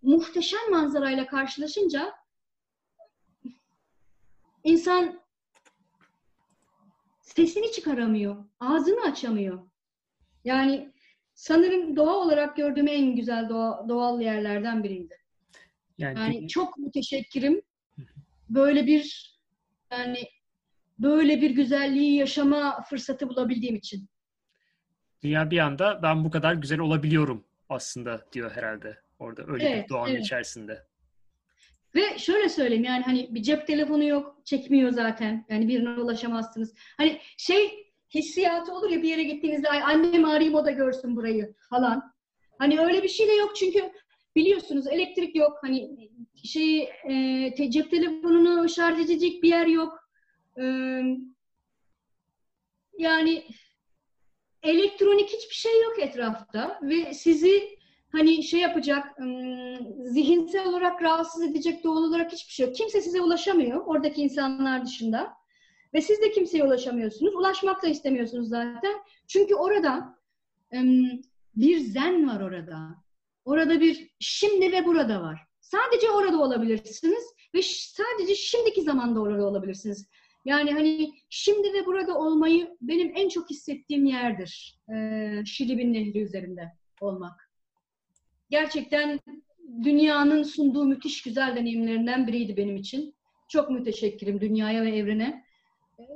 muhteşem manzarayla karşılaşınca insan sesini çıkaramıyor, ağzını açamıyor. Yani sanırım doğa olarak gördüğüm en güzel doğa, doğal yerlerden biriydi. Yani, yani çok müteşekkirim. Böyle bir yani böyle bir güzelliği yaşama fırsatı bulabildiğim için. Dünya bir anda ben bu kadar güzel olabiliyorum aslında diyor herhalde orada öyle evet, bir doğanın evet. içerisinde. Ve şöyle söyleyeyim yani hani bir cep telefonu yok, çekmiyor zaten. Yani birine ulaşamazsınız. Hani şey hissiyatı olur ya bir yere gittiğinizde ay annem arayayım o da görsün burayı falan. Hani öyle bir şey de yok çünkü biliyorsunuz elektrik yok. Hani şey e, cep telefonunu şarj edecek bir yer yok. E, yani elektronik hiçbir şey yok etrafta ve sizi hani şey yapacak, zihinsel olarak rahatsız edecek doğal olarak hiçbir şey yok. Kimse size ulaşamıyor oradaki insanlar dışında. Ve siz de kimseye ulaşamıyorsunuz. Ulaşmak da istemiyorsunuz zaten. Çünkü orada bir zen var orada. Orada bir şimdi ve burada var. Sadece orada olabilirsiniz ve sadece şimdiki zamanda orada olabilirsiniz. Yani hani şimdi ve burada olmayı benim en çok hissettiğim yerdir. Şilibin Nehri üzerinde olmak. Gerçekten dünyanın sunduğu müthiş güzel deneyimlerinden biriydi benim için. Çok müteşekkirim dünyaya ve evrene.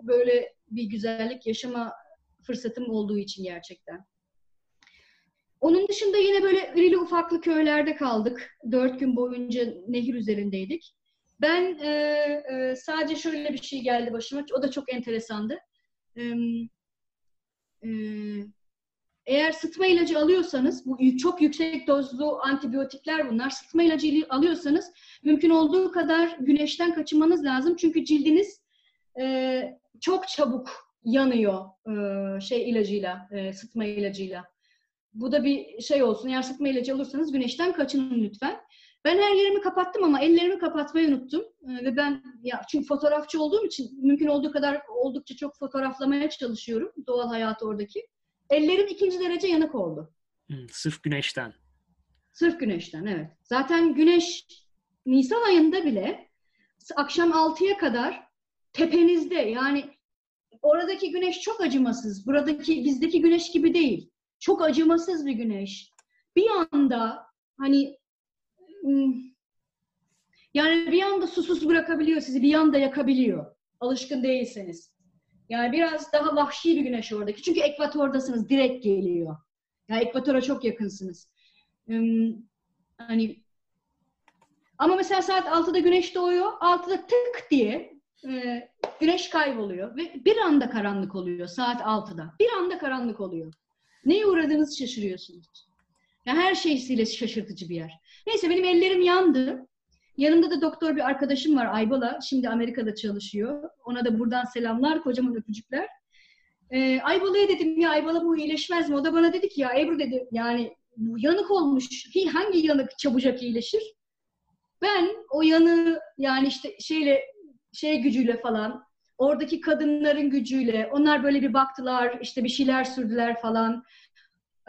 Böyle bir güzellik yaşama fırsatım olduğu için gerçekten. Onun dışında yine böyle irili ufaklı köylerde kaldık. Dört gün boyunca nehir üzerindeydik. Ben e, e, sadece şöyle bir şey geldi başıma. O da çok enteresandı. E, e, eğer sıtma ilacı alıyorsanız, bu çok yüksek dozlu antibiyotikler bunlar. Sıtma ilacı alıyorsanız mümkün olduğu kadar güneşten kaçınmanız lazım. Çünkü cildiniz e, çok çabuk yanıyor e, şey ilacıyla, e, sıtma ilacıyla. Bu da bir şey olsun. Eğer sıtma ilacı alırsanız güneşten kaçının lütfen. Ben her yerimi kapattım ama ellerimi kapatmayı unuttum. Ee, ve ben ya çünkü fotoğrafçı olduğum için mümkün olduğu kadar oldukça çok fotoğraflamaya çalışıyorum doğal hayatı oradaki. Ellerim ikinci derece yanık oldu. Hmm, sırf güneşten. Sırf güneşten evet. Zaten güneş Nisan ayında bile akşam 6'ya kadar tepenizde yani oradaki güneş çok acımasız. Buradaki bizdeki güneş gibi değil. Çok acımasız bir güneş. Bir anda hani yani bir anda susuz bırakabiliyor sizi, bir anda yakabiliyor. Alışkın değilseniz. Yani biraz daha vahşi bir güneş oradaki. Çünkü ekvatordasınız, direkt geliyor. Yani ekvatora çok yakınsınız. Hmm, hani ama mesela saat 6'da güneş doğuyor, 6'da tık diye e, güneş kayboluyor ve bir anda karanlık oluyor saat 6'da. Bir anda karanlık oluyor. Neye uğradığınızı şaşırıyorsunuz. Yani her şeysiyle şaşırtıcı bir yer. Neyse benim ellerim yandı. Yanımda da doktor bir arkadaşım var Aybala. Şimdi Amerika'da çalışıyor. Ona da buradan selamlar, kocaman öpücükler. Ee, Aybala'ya dedim ya Aybala bu iyileşmez mi? O da bana dedi ki ya Ebru dedi yani bu yanık olmuş. Hangi yanık çabucak iyileşir? Ben o yanı yani işte şeyle şey gücüyle falan oradaki kadınların gücüyle onlar böyle bir baktılar işte bir şeyler sürdüler falan.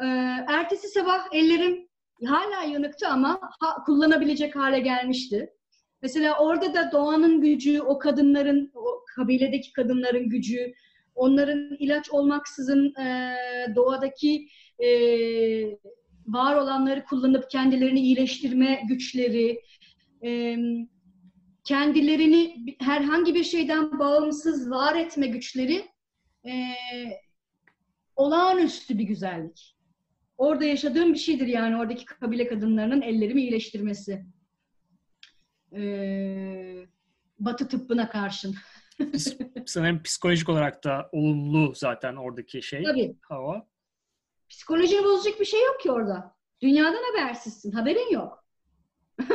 Ee, ertesi sabah ellerim hala yanıktı ama ha, kullanabilecek hale gelmişti. Mesela orada da doğanın gücü, o kadınların, o kabiledeki kadınların gücü, onların ilaç olmaksızın e, doğadaki e, var olanları kullanıp kendilerini iyileştirme güçleri, e, kendilerini herhangi bir şeyden bağımsız var etme güçleri e, olağanüstü bir güzellik orada yaşadığım bir şeydir yani oradaki kabile kadınlarının ellerimi iyileştirmesi. Ee, batı tıbbına karşın. [laughs] Sanırım psikolojik olarak da olumlu zaten oradaki şey. Tabii. Hava. Psikolojini bozacak bir şey yok ki orada. Dünyadan habersizsin. Haberin yok. [laughs]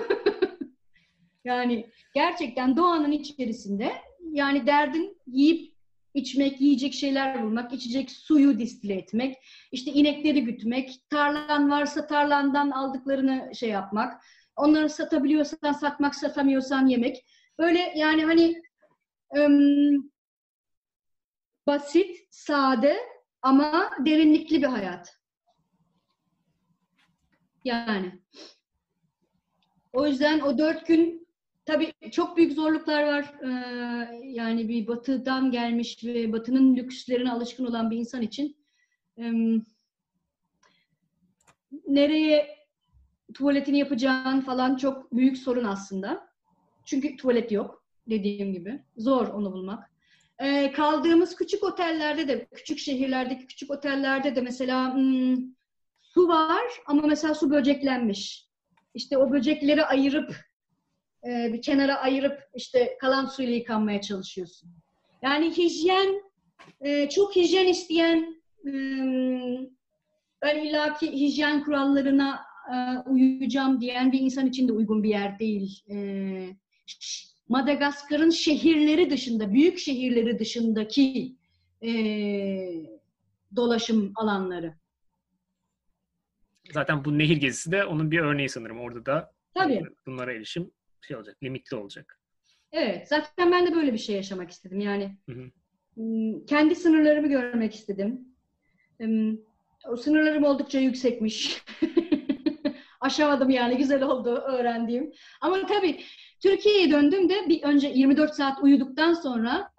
yani gerçekten doğanın içerisinde yani derdin yiyip içmek, yiyecek şeyler bulmak, içecek suyu distile etmek, işte inekleri gütmek, tarlan varsa tarlandan aldıklarını şey yapmak, onları satabiliyorsan satmak, satamıyorsan yemek. Böyle yani hani ım, basit, sade ama derinlikli bir hayat. Yani. O yüzden o dört gün tabii çok büyük zorluklar var. Ee, yani bir batıdan gelmiş ve batının lükslerine alışkın olan bir insan için nereye tuvaletini yapacağın falan çok büyük sorun aslında. Çünkü tuvalet yok dediğim gibi. Zor onu bulmak. Ee, kaldığımız küçük otellerde de, küçük şehirlerdeki küçük otellerde de mesela hmm, su var ama mesela su böceklenmiş. İşte o böcekleri ayırıp e, bir kenara ayırıp işte kalan suyla yıkanmaya çalışıyorsun. Yani hijyen e, çok hijyen isteyen e, ben illaki hijyen kurallarına e, uyuyacağım diyen bir insan için de uygun bir yer değil. E, Madagaskar'ın şehirleri dışında, büyük şehirleri dışındaki e, dolaşım alanları. Zaten bu nehir gezisi de onun bir örneği sanırım. Orada da Tabii. bunlara erişim şey olacak, limitli olacak. Evet, zaten ben de böyle bir şey yaşamak istedim. Yani hı hı. kendi sınırlarımı görmek istedim. O sınırlarım oldukça yüksekmiş. [laughs] Aşamadım yani, güzel oldu öğrendiğim. Ama tabii Türkiye'ye döndüğümde bir önce 24 saat uyuduktan sonra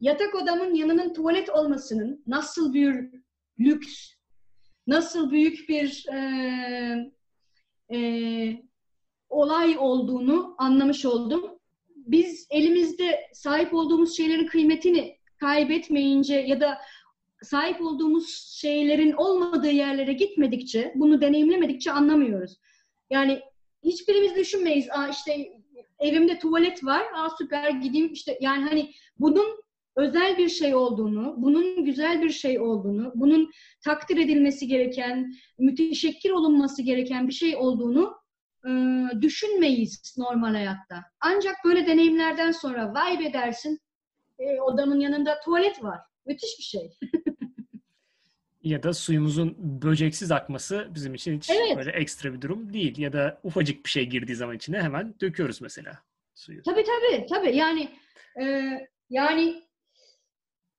yatak odamın yanının tuvalet olmasının nasıl bir lüks, nasıl büyük bir e, e, olay olduğunu anlamış oldum. Biz elimizde sahip olduğumuz şeylerin kıymetini kaybetmeyince ya da sahip olduğumuz şeylerin olmadığı yerlere gitmedikçe, bunu deneyimlemedikçe anlamıyoruz. Yani hiçbirimiz düşünmeyiz. Aa işte evimde tuvalet var. Aa süper gideyim işte yani hani bunun özel bir şey olduğunu, bunun güzel bir şey olduğunu, bunun takdir edilmesi gereken, müteşekkir olunması gereken bir şey olduğunu düşünmeyiz normal hayatta. Ancak böyle deneyimlerden sonra vay be dersin e, odanın yanında tuvalet var. Müthiş bir şey. [laughs] ya da suyumuzun böceksiz akması bizim için hiç evet. böyle ekstra bir durum değil. Ya da ufacık bir şey girdiği zaman içine hemen döküyoruz mesela suyu. Tabii tabii tabii. Yani e, yani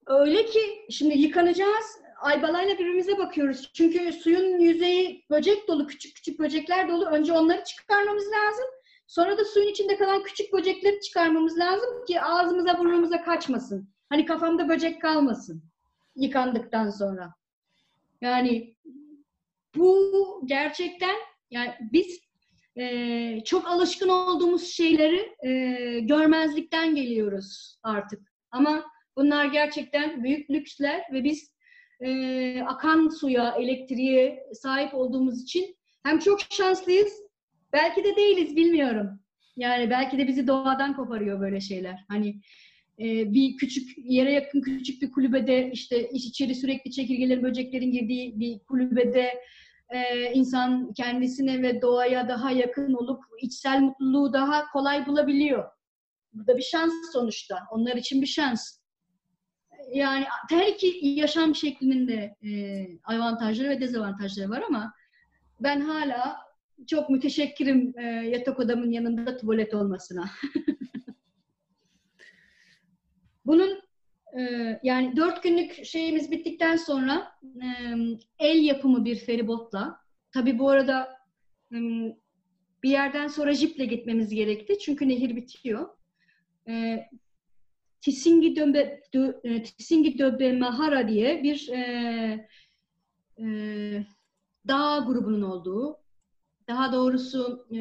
öyle ki şimdi yıkanacağız Aybalay'la birbirimize bakıyoruz. Çünkü suyun yüzeyi böcek dolu, küçük küçük böcekler dolu. Önce onları çıkarmamız lazım. Sonra da suyun içinde kalan küçük böcekleri çıkarmamız lazım ki ağzımıza burnumuza kaçmasın. Hani kafamda böcek kalmasın yıkandıktan sonra. Yani bu gerçekten yani biz e, çok alışkın olduğumuz şeyleri e, görmezlikten geliyoruz artık. Ama bunlar gerçekten büyük lüksler ve biz e, akan suya, elektriğe sahip olduğumuz için hem çok şanslıyız, belki de değiliz bilmiyorum. Yani belki de bizi doğadan koparıyor böyle şeyler. Hani e, bir küçük yere yakın küçük bir kulübede işte iç içeri sürekli çekirgelerin, böceklerin girdiği bir kulübede e, insan kendisine ve doğaya daha yakın olup içsel mutluluğu daha kolay bulabiliyor. Bu da bir şans sonuçta. Onlar için bir şans yani her iki yaşam şeklinin de e, avantajları ve dezavantajları var ama ben hala çok müteşekkirim e, yatak odamın yanında tuvalet olmasına. [laughs] Bunun e, yani dört günlük şeyimiz bittikten sonra e, el yapımı bir feribotla tabi bu arada e, bir yerden sonra jiple gitmemiz gerekti çünkü nehir bitiyor. E, Tisingi Döbe, Dö, e, Tisingi Döbe Mahara diye bir e, e, dağ grubunun olduğu, daha doğrusu e,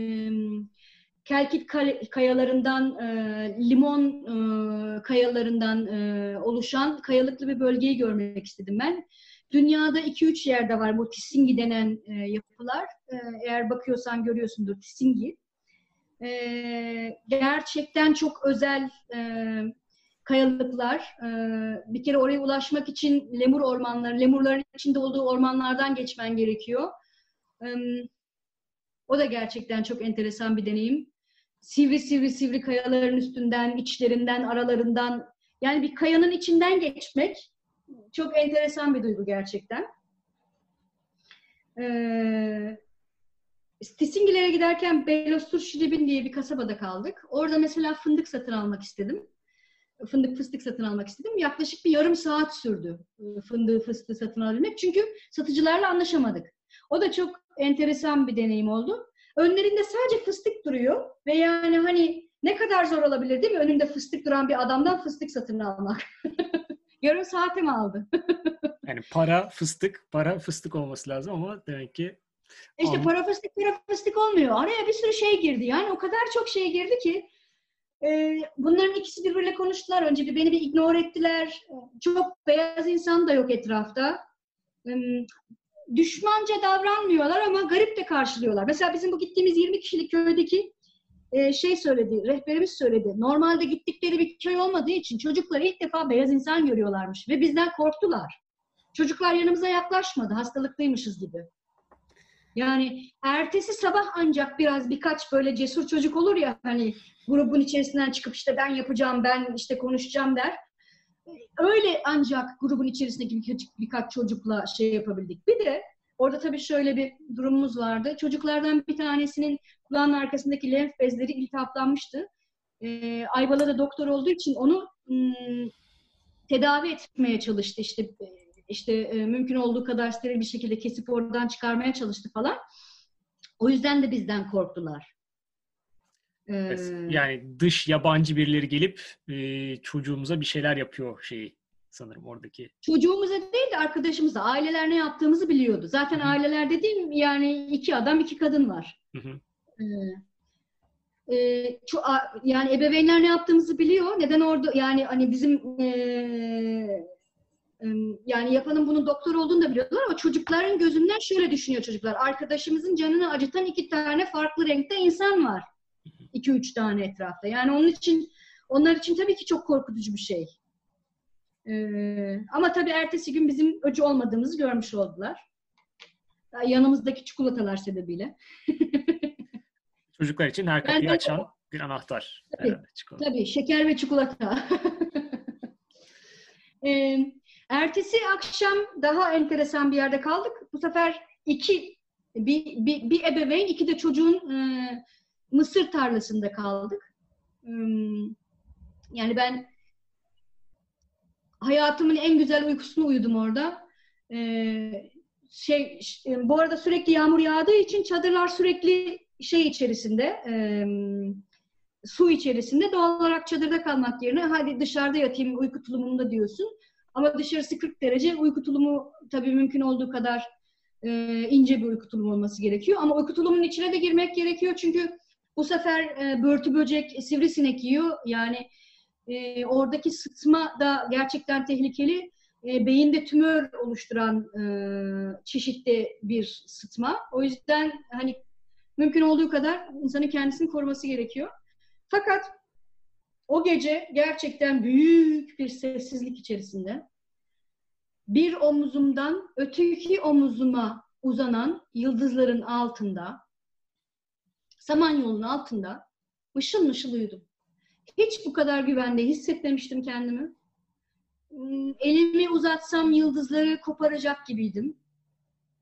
Kelkit kayalarından, e, limon e, kayalarından e, oluşan kayalıklı bir bölgeyi görmek istedim ben. Dünyada 2-3 yerde var bu Tisingi denen e, yapılar. E, eğer bakıyorsan görüyorsundur Tisingi. E, gerçekten çok özel e, kayalıklar. E, bir kere oraya ulaşmak için lemur ormanları, lemurların içinde olduğu ormanlardan geçmen gerekiyor. O da gerçekten çok enteresan bir deneyim. Sivri sivri sivri kayaların üstünden, içlerinden, aralarından yani bir kayanın içinden geçmek çok enteresan bir duygu gerçekten. Ee, giderken Belostur Şiribin diye bir kasabada kaldık. Orada mesela fındık satın almak istedim. Fındık fıstık satın almak istedim. Yaklaşık bir yarım saat sürdü e, fındığı fıstığı satın alabilmek. Çünkü satıcılarla anlaşamadık. O da çok enteresan bir deneyim oldu. Önlerinde sadece fıstık duruyor ve yani hani ne kadar zor olabilir değil mi? Önünde fıstık duran bir adamdan fıstık satın almak. [laughs] Yarım saatim aldı. [laughs] yani para fıstık, para fıstık olması lazım ama demek ki işte para fıstık para fıstık olmuyor. Araya bir sürü şey girdi. Yani o kadar çok şey girdi ki e, bunların ikisi birbiriyle konuştular. Önce bir beni bir ignore ettiler. Çok beyaz insan da yok etrafta. Düşmanca davranmıyorlar ama garip de karşılıyorlar. Mesela bizim bu gittiğimiz 20 kişilik köydeki e, şey söyledi, rehberimiz söyledi. Normalde gittikleri bir köy olmadığı için çocuklar ilk defa beyaz insan görüyorlarmış ve bizden korktular. Çocuklar yanımıza yaklaşmadı, hastalıklıymışız gibi. Yani ertesi sabah ancak biraz birkaç böyle cesur çocuk olur ya hani grubun içerisinden çıkıp işte ben yapacağım, ben işte konuşacağım der. Öyle ancak grubun içerisindeki birkaç, çocukla şey yapabildik. Bir de orada tabii şöyle bir durumumuz vardı. Çocuklardan bir tanesinin kulağının arkasındaki lenf bezleri iltihaplanmıştı. Ee, Ayvalı da doktor olduğu için onu ım, tedavi etmeye çalıştı. İşte işte e, mümkün olduğu kadar steril bir şekilde kesip oradan çıkarmaya çalıştı falan. O yüzden de bizden korktular. Ee, yani dış yabancı birileri gelip e, çocuğumuza bir şeyler yapıyor şeyi sanırım oradaki. Çocuğumuza değil de arkadaşımıza, aileler ne yaptığımızı biliyordu. Zaten Hı-hı. aileler dediğim yani iki adam iki kadın var. Ee, e, ço- yani ebeveynler ne yaptığımızı biliyor. Neden orada yani hani bizim e, yani yapanın bunun doktor olduğunu da biliyorlar ama çocukların gözünden şöyle düşünüyor çocuklar. Arkadaşımızın canını acıtan iki tane farklı renkte insan var. İki üç tane etrafta. Yani onun için onlar için tabii ki çok korkutucu bir şey. Ee, ama tabii ertesi gün bizim öcü olmadığımızı görmüş oldular. Yanımızdaki çikolatalar sebebiyle. [laughs] Çocuklar için her kapıyı açan o... bir anahtar. Tabii, herhalde, tabii şeker ve çikolata. [laughs] ee, ertesi akşam daha enteresan bir yerde kaldık. Bu sefer iki bir, bir, bir ebeveyn, iki de çocuğun e, mısır tarlasında kaldık. E, yani ben hayatımın en güzel uykusunu uyudum orada. Ee, şey bu arada sürekli yağmur yağdığı için çadırlar sürekli şey içerisinde e, su içerisinde doğal olarak çadırda kalmak yerine hadi dışarıda yatayım uyku tulumunda diyorsun. Ama dışarısı 40 derece uyku tulumu tabii mümkün olduğu kadar e, ince bir uyku tulumu olması gerekiyor. Ama uyku tulumunun içine de girmek gerekiyor çünkü bu sefer e, börtü böcek sivrisinek yiyor. Yani e, oradaki sıtma da gerçekten tehlikeli. E, beyinde tümör oluşturan e, çeşitli bir sıtma. O yüzden hani mümkün olduğu kadar insanın kendisini koruması gerekiyor. Fakat o gece gerçekten büyük bir sessizlik içerisinde bir omuzumdan öteki omuzuma uzanan yıldızların altında, Samanyolu'nun altında mışıl mışıl uyudum. Hiç bu kadar güvende hissetmemiştim kendimi. Hmm, elimi uzatsam yıldızları koparacak gibiydim.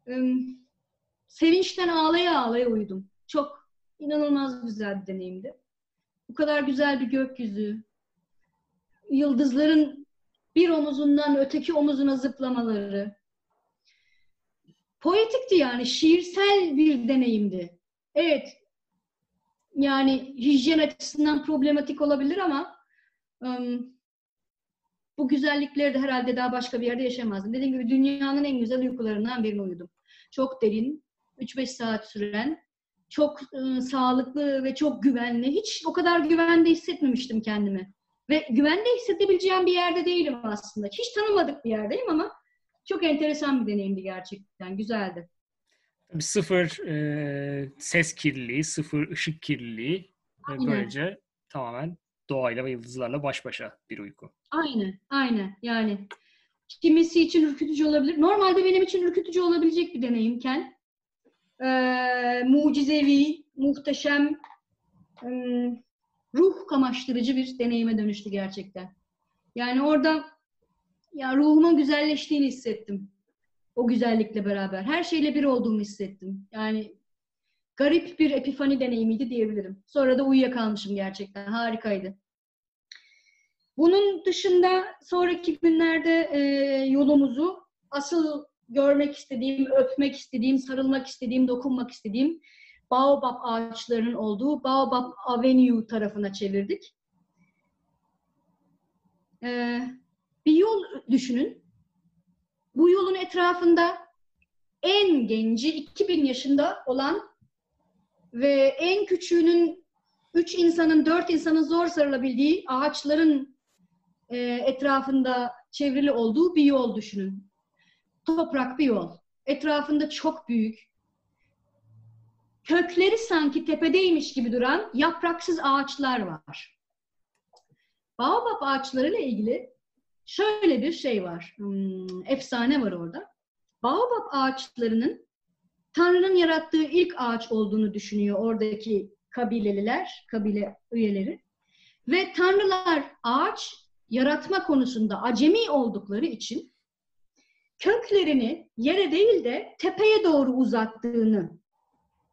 Hmm, sevinçten ağlaya ağlaya uyudum. Çok inanılmaz güzel bir deneyimdi. Bu kadar güzel bir gökyüzü, yıldızların bir omuzundan öteki omuzuna zıplamaları. Poetikti yani, şiirsel bir deneyimdi. Evet, yani hijyen açısından problematik olabilir ama bu güzellikleri de herhalde daha başka bir yerde yaşamazdım. Dediğim gibi dünyanın en güzel uykularından birini uyudum. Çok derin, 3-5 saat süren, çok e, sağlıklı ve çok güvenli. Hiç o kadar güvende hissetmemiştim kendimi. Ve güvende hissedebileceğim bir yerde değilim aslında. Hiç tanımadık bir yerdeyim ama çok enteresan bir deneyimdi gerçekten. Güzeldi. Sıfır e, ses kirliliği, sıfır ışık kirliliği. ve Böylece tamamen doğayla ve yıldızlarla baş başa bir uyku. Aynen, aynen. Yani kimisi için ürkütücü olabilir. Normalde benim için ürkütücü olabilecek bir deneyimken ee, mucizevi, muhteşem, ım, ruh kamaştırıcı bir deneyime dönüştü gerçekten. Yani orada ya ruhumun güzelleştiğini hissettim. O güzellikle beraber. Her şeyle bir olduğumu hissettim. Yani garip bir epifani deneyimiydi diyebilirim. Sonra da uyuyakalmışım gerçekten. Harikaydı. Bunun dışında sonraki günlerde e, yolumuzu asıl görmek istediğim, öpmek istediğim, sarılmak istediğim, dokunmak istediğim Baobab ağaçlarının olduğu Baobab Avenue tarafına çevirdik. Ee, bir yol düşünün. Bu yolun etrafında en genci 2000 yaşında olan ve en küçüğünün 3 insanın, 4 insanın zor sarılabildiği ağaçların e, etrafında çevrili olduğu bir yol düşünün. Toprak bir yol. Etrafında çok büyük, kökleri sanki tepedeymiş gibi duran yapraksız ağaçlar var. Baobab ağaçlarıyla ilgili şöyle bir şey var. Hmm, efsane var orada. Baobab ağaçlarının Tanrı'nın yarattığı ilk ağaç olduğunu düşünüyor oradaki kabileliler, kabile üyeleri. Ve Tanrılar ağaç yaratma konusunda acemi oldukları için köklerini yere değil de tepeye doğru uzattığını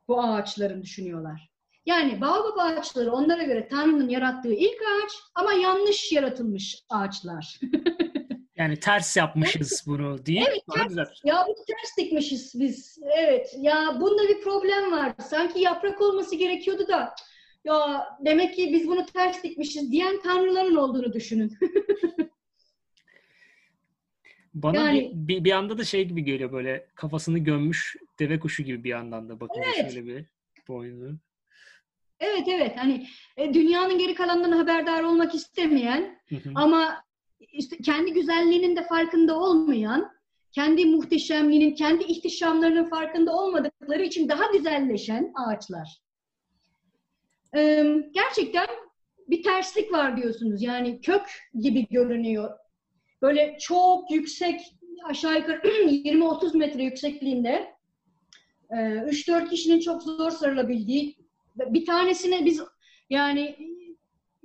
bu ağaçların düşünüyorlar. Yani baobab ağaçları onlara göre Tanrı'nın yarattığı ilk ağaç ama yanlış yaratılmış ağaçlar. [laughs] yani ters yapmışız bunu diye. Evet, ters, güzel. ya bu ters dikmişiz biz. Evet, ya bunda bir problem var. Sanki yaprak olması gerekiyordu da ya demek ki biz bunu ters dikmişiz diyen tanrıların olduğunu düşünün. [laughs] Bana yani, bir, bir, anda da şey gibi geliyor böyle kafasını gömmüş deve kuşu gibi bir yandan da bakınca evet. şöyle bir boynu. Evet evet hani e, dünyanın geri kalanından haberdar olmak istemeyen ama işte kendi güzelliğinin de farkında olmayan, kendi muhteşemliğinin, kendi ihtişamlarının farkında olmadıkları için daha güzelleşen ağaçlar. Ee, gerçekten bir terslik var diyorsunuz. Yani kök gibi görünüyor böyle çok yüksek aşağı yukarı [clears throat] 20-30 metre yüksekliğinde 3-4 e, kişinin çok zor sarılabildiği bir tanesine biz yani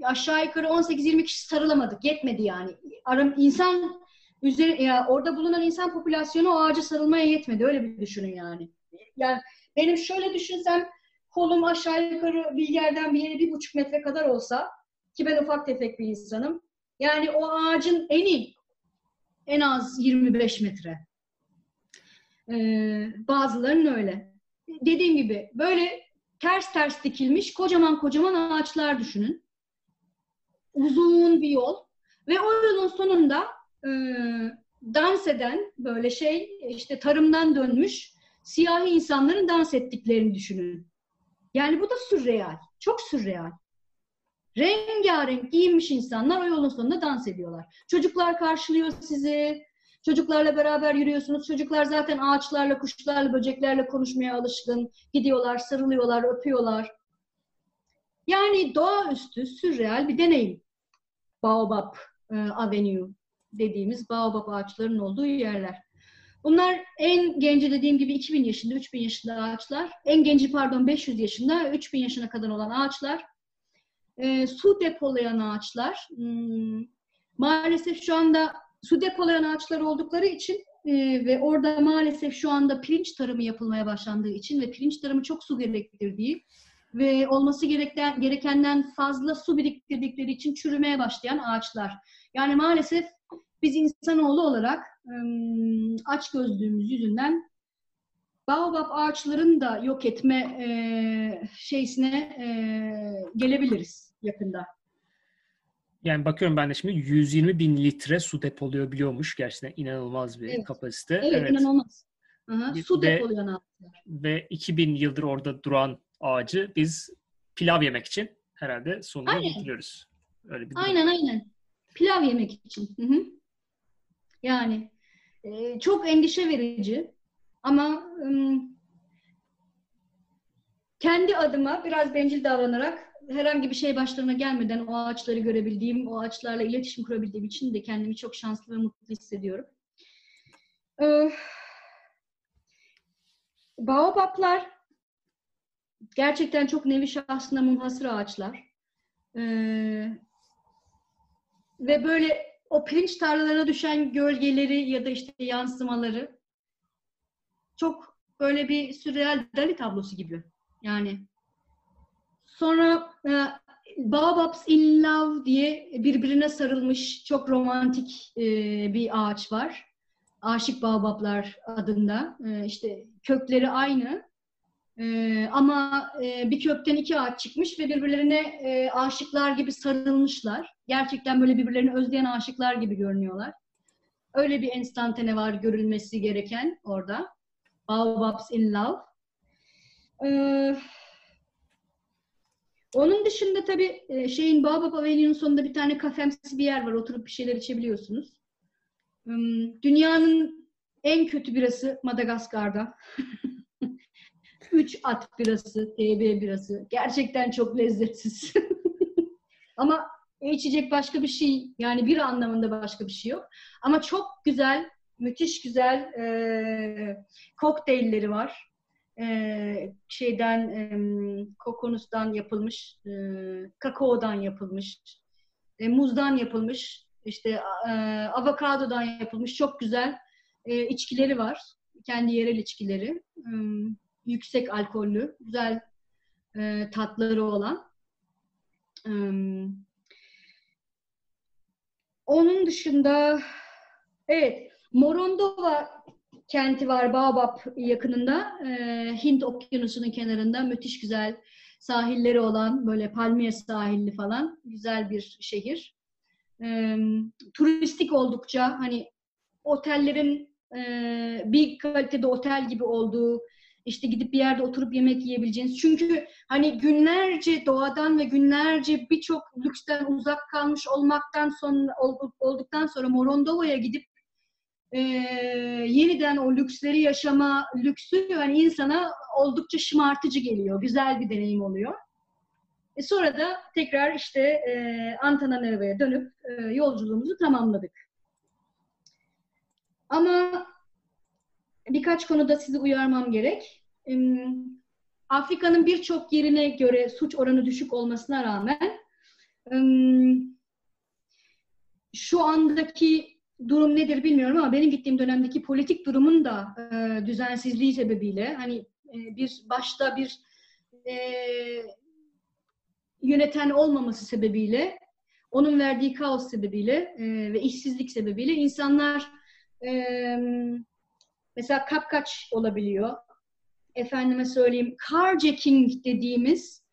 aşağı yukarı 18-20 kişi sarılamadık. Yetmedi yani. Aram, insan üzeri, ya orada bulunan insan popülasyonu o ağaca sarılmaya yetmedi. Öyle bir düşünün yani. Yani benim şöyle düşünsem kolum aşağı yukarı bir yerden bir yere bir buçuk metre kadar olsa ki ben ufak tefek bir insanım. Yani o ağacın eni en az 25 metre. Ee, bazılarının öyle. Dediğim gibi böyle ters ters dikilmiş kocaman kocaman ağaçlar düşünün. Uzun bir yol ve o yolun sonunda e, dans eden böyle şey işte tarımdan dönmüş siyahi insanların dans ettiklerini düşünün. Yani bu da sürreal. Çok sürreal. Rengarenk giyinmiş insanlar o yolun sonunda dans ediyorlar. Çocuklar karşılıyor sizi. Çocuklarla beraber yürüyorsunuz. Çocuklar zaten ağaçlarla, kuşlarla, böceklerle konuşmaya alışkın. Gidiyorlar, sarılıyorlar, öpüyorlar. Yani doğaüstü, sürreal bir deneyim. Baobab e, Avenue dediğimiz baobab ağaçlarının olduğu yerler. Bunlar en genci dediğim gibi 2000 yaşında, 3000 yaşında ağaçlar. En genci pardon 500 yaşında, 3000 yaşına kadar olan ağaçlar e, su depolayan ağaçlar. Hmm, maalesef şu anda su depolayan ağaçlar oldukları için e, ve orada maalesef şu anda pirinç tarımı yapılmaya başlandığı için ve pirinç tarımı çok su gerektirdiği ve olması gereken, gerekenden fazla su biriktirdikleri için çürümeye başlayan ağaçlar. Yani maalesef biz insanoğlu olarak aç gözlüğümüz yüzünden baobab ağaçlarını da yok etme e, şeysine e, gelebiliriz yakında. Yani bakıyorum ben de şimdi 120 bin litre su depoluyor biliyormuş. Gerçekten inanılmaz bir evet. kapasite. Evet, evet. inanılmaz. Aha, su ve, depoluyan ağaçlar. Ve 2000 yıldır orada duran ağacı biz pilav yemek için herhalde sonuna getiriyoruz. Öyle bir aynen aynen. Pilav yemek için. Hı hı. Yani e, çok endişe verici. Ama kendi adıma biraz bencil davranarak herhangi bir şey başlarına gelmeden o ağaçları görebildiğim, o ağaçlarla iletişim kurabildiğim için de kendimi çok şanslı ve mutlu hissediyorum. Ee, Baobablar gerçekten çok nevi şahsına munhasır ağaçlar. Ee, ve böyle o pirinç tarlalarına düşen gölgeleri ya da işte yansımaları çok böyle bir sürreal Dali tablosu gibi. Yani sonra e, Baobabs in Love diye birbirine sarılmış çok romantik e, bir ağaç var. Aşık Baobablar adında. E, işte kökleri aynı. E, ama e, bir kökten iki ağaç çıkmış ve birbirlerine e, aşıklar gibi sarılmışlar. Gerçekten böyle birbirlerini özleyen aşıklar gibi görünüyorlar. Öyle bir enstantane var görülmesi gereken orada. Baobabs in Love. Ee, onun dışında tabii e, şeyin Baobab Avenue'nun sonunda bir tane kafemsi bir yer var. Oturup bir şeyler içebiliyorsunuz. Hmm, dünyanın en kötü birası Madagaskar'da. [laughs] Üç at birası, TB birası. Gerçekten çok lezzetsiz. [laughs] Ama içecek başka bir şey, yani bir anlamında başka bir şey yok. Ama çok güzel, müthiş güzel e, kokteylleri var. E, şeyden, e, kokonustan yapılmış, e, kakaodan yapılmış, e, muzdan yapılmış, işte e, avokadodan yapılmış çok güzel e, içkileri var. Kendi yerel içkileri. E, yüksek alkollü, güzel e, tatları olan. E, onun dışında evet Morondova kenti var Baobab yakınında. E, Hint okyanusunun kenarında müthiş güzel sahilleri olan böyle palmiye sahilli falan güzel bir şehir. E, turistik oldukça hani otellerin e, bir kalitede otel gibi olduğu işte gidip bir yerde oturup yemek yiyebileceğiniz. Çünkü hani günlerce doğadan ve günlerce birçok lüksten uzak kalmış olmaktan sonra olduktan sonra Morondova'ya gidip e, yeniden o lüksleri yaşama lüksü yani insana oldukça şımartıcı geliyor. Güzel bir deneyim oluyor. E sonra da tekrar işte e, Antananaryvo'ya dönüp e, yolculuğumuzu tamamladık. Ama birkaç konuda sizi uyarmam gerek. E, Afrika'nın birçok yerine göre suç oranı düşük olmasına rağmen e, şu andaki durum nedir bilmiyorum ama benim gittiğim dönemdeki politik durumun da e, düzensizliği sebebiyle hani e, bir başta bir e, yöneten olmaması sebebiyle onun verdiği kaos sebebiyle e, ve işsizlik sebebiyle insanlar e, mesela kapkaç olabiliyor. Efendime söyleyeyim carjacking dediğimiz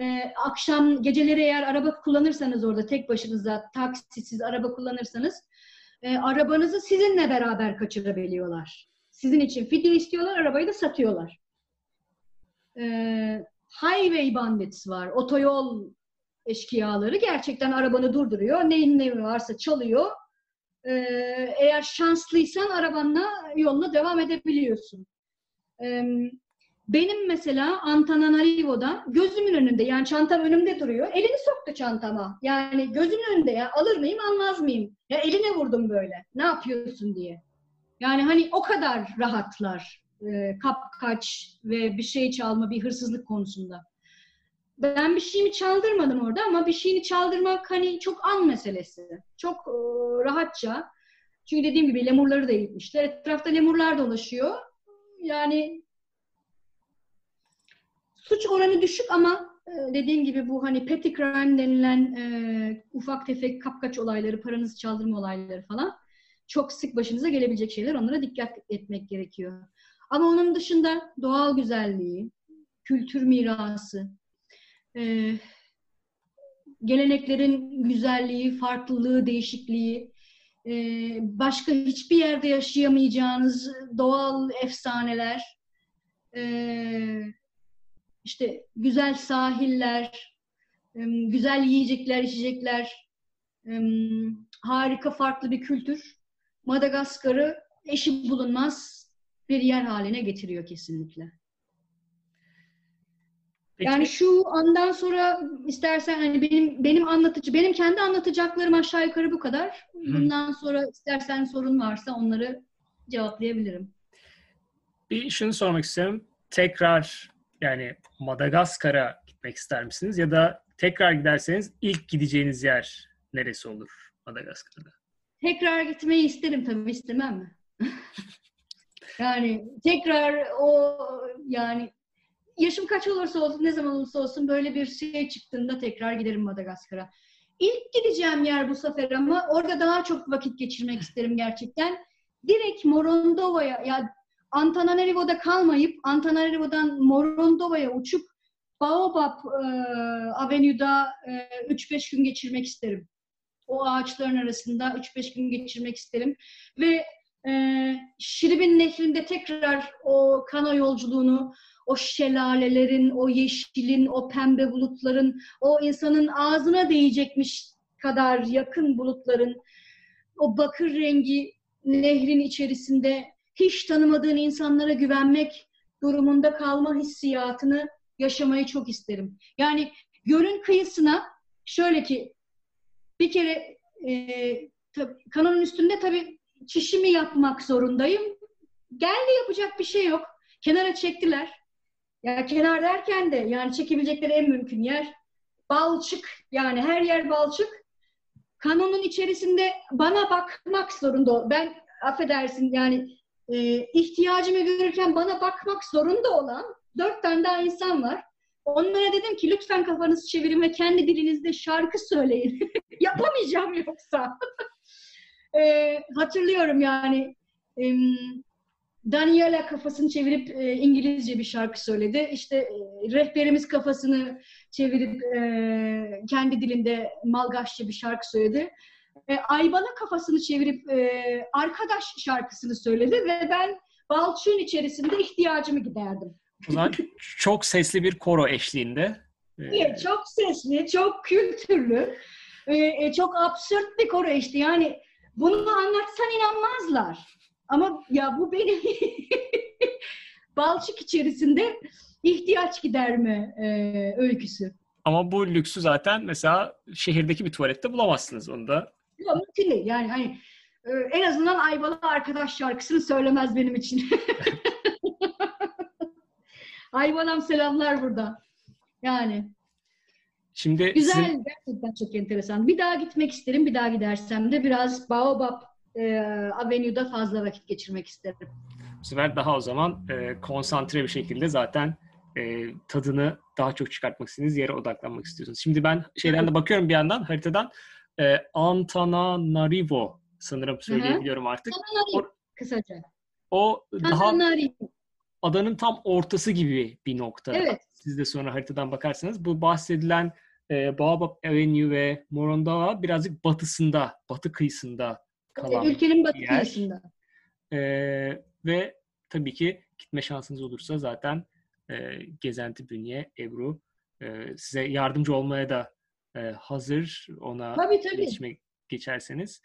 e, akşam geceleri eğer araba kullanırsanız orada tek başınıza taksisiz araba kullanırsanız e, arabanızı sizinle beraber kaçırabiliyorlar. Sizin için fidye istiyorlar, arabayı da satıyorlar. E, highway bandits var, otoyol eşkıyaları gerçekten arabanı durduruyor. Neyin neyi varsa çalıyor. E, eğer şanslıysan arabanla yoluna devam edebiliyorsun. E, benim mesela Antananarivo'da gözümün önünde yani çantam önümde duruyor. Elini soktu çantama. Yani gözümün önünde ya alır mıyım almaz mıyım? Ya eline vurdum böyle. Ne yapıyorsun diye. Yani hani o kadar rahatlar e, kapkaç ve bir şey çalma, bir hırsızlık konusunda. Ben bir şeyimi çaldırmadım orada ama bir şeyini çaldırmak hani çok an meselesi. Çok e, rahatça. Çünkü dediğim gibi lemurları da eğitmişler. Etrafta lemurlar dolaşıyor. Yani Suç oranı düşük ama e, dediğim gibi bu hani petty crime denilen e, ufak tefek kapkaç olayları, paranızı çaldırma olayları falan çok sık başınıza gelebilecek şeyler. Onlara dikkat etmek gerekiyor. Ama onun dışında doğal güzelliği, kültür mirası, e, geleneklerin güzelliği, farklılığı, değişikliği, e, başka hiçbir yerde yaşayamayacağınız doğal efsaneler, e, işte güzel sahiller, güzel yiyecekler, içecekler, harika farklı bir kültür Madagaskar'ı eşi bulunmaz bir yer haline getiriyor kesinlikle. Peki. Yani şu andan sonra istersen hani benim benim anlatıcı benim kendi anlatacaklarım aşağı yukarı bu kadar. Bundan sonra istersen sorun varsa onları cevaplayabilirim. Bir şunu sormak istiyorum. Tekrar yani Madagaskar'a gitmek ister misiniz? Ya da tekrar giderseniz ilk gideceğiniz yer neresi olur Madagaskar'da? Tekrar gitmeyi isterim tabii istemem mi? [laughs] yani tekrar o yani yaşım kaç olursa olsun ne zaman olursa olsun böyle bir şey çıktığında tekrar giderim Madagaskar'a. İlk gideceğim yer bu sefer ama orada daha çok vakit geçirmek isterim gerçekten. Direkt Morondova'ya ya Antananarivo'da kalmayıp Antananarivo'dan Morondova'ya uçup Baobab e, Avenue'da e, 3-5 gün geçirmek isterim. O ağaçların arasında 3-5 gün geçirmek isterim. Ve e, Şiribin Nehri'nde tekrar o kano yolculuğunu, o şelalelerin, o yeşilin, o pembe bulutların, o insanın ağzına değecekmiş kadar yakın bulutların, o bakır rengi nehrin içerisinde hiç tanımadığın insanlara güvenmek durumunda kalma hissiyatını yaşamayı çok isterim. Yani gölün kıyısına şöyle ki bir kere e, kanonun üstünde tabii çişimi yapmak zorundayım. Geldi yapacak bir şey yok. Kenara çektiler. Ya kenar derken de yani çekebilecekleri en mümkün yer balçık. Yani her yer balçık. Kanonun içerisinde bana bakmak zorunda. Ben affedersin yani e, ihtiyacımı görürken bana bakmak zorunda olan dört tane daha insan var. Onlara dedim ki lütfen kafanızı çevirin ve kendi dilinizde şarkı söyleyin. [laughs] Yapamayacağım yoksa. [laughs] e, hatırlıyorum yani e, Daniela kafasını çevirip e, İngilizce bir şarkı söyledi. İşte e, rehberimiz kafasını çevirip e, kendi dilinde Malgaçça bir şarkı söyledi. E, Aybana kafasını çevirip e, arkadaş şarkısını söyledi ve ben balçığın içerisinde ihtiyacımı giderdim. Zaman çok sesli bir koro eşliğinde. Evet, çok sesli, çok kültürlü, e, çok absürt bir koro eşliği. Yani bunu anlatsan inanmazlar. Ama ya bu benim [laughs] balçık içerisinde ihtiyaç giderme e, öyküsü. Ama bu lüksü zaten mesela şehirdeki bir tuvalette bulamazsınız onu da. Ya, mümkün değil. Yani hani e, en azından Ayvalı Arkadaş şarkısını söylemez benim için. [laughs] Ayvalam selamlar burada. Yani. Şimdi Güzel, sizin... gerçekten çok enteresan. Bir daha gitmek isterim. Bir daha gidersem de biraz Baobab e, Avenue'da fazla vakit geçirmek isterim. Bu sefer daha o zaman e, konsantre bir şekilde zaten e, tadını daha çok çıkartmak istediğiniz yere odaklanmak istiyorsunuz. Şimdi ben şeyden de [laughs] bakıyorum bir yandan haritadan e, Antananarivo sanırım söyleyebiliyorum Hı-hı. artık. O, kısaca. O daha adanın tam ortası gibi bir nokta. Evet. Siz de sonra haritadan bakarsanız bu bahsedilen e, Baobab Avenue ve Morondava birazcık batısında, batı kıyısında kalan Ülkenin batı yer. kıyısında. E, ve tabii ki gitme şansınız olursa zaten e, Gezenti Bünye, Ebru e, size yardımcı olmaya da e, hazır. Ona tabii, tabii. iletişime geçerseniz.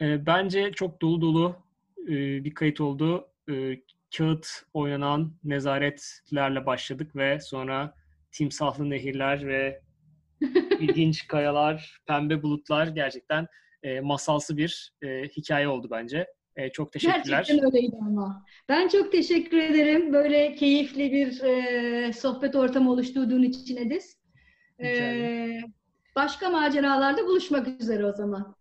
E, bence çok dolu dolu e, bir kayıt oldu. E, kağıt oynanan nezaretlerle başladık ve sonra timsahlı nehirler ve [laughs] ilginç kayalar, pembe bulutlar gerçekten e, masalsı bir e, hikaye oldu bence. E, çok teşekkürler. Gerçekten öyleydi ama. Ben çok teşekkür ederim. Böyle keyifli bir e, sohbet ortamı oluşturduğun için Edis. E, başka maceralarda buluşmak üzere o zaman.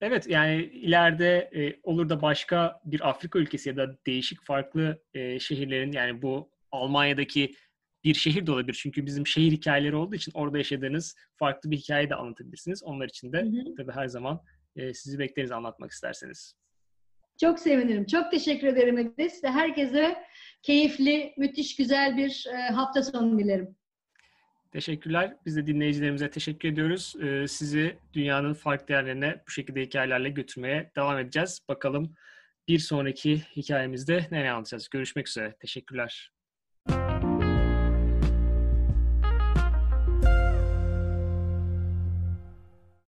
Evet yani ileride e, olur da başka bir Afrika ülkesi ya da değişik farklı e, şehirlerin yani bu Almanya'daki bir şehir de olabilir. Çünkü bizim şehir hikayeleri olduğu için orada yaşadığınız farklı bir hikaye de anlatabilirsiniz. Onlar için de hı hı. tabii her zaman e, sizi bekleriz anlatmak isterseniz. Çok sevinirim. Çok teşekkür ederim Edis. Herkese keyifli, müthiş, güzel bir e, hafta sonu dilerim. Teşekkürler. Biz de dinleyicilerimize teşekkür ediyoruz. Ee, sizi dünyanın farklı yerlerine bu şekilde hikayelerle götürmeye devam edeceğiz. Bakalım bir sonraki hikayemizde ne anlatacağız. Görüşmek üzere. Teşekkürler.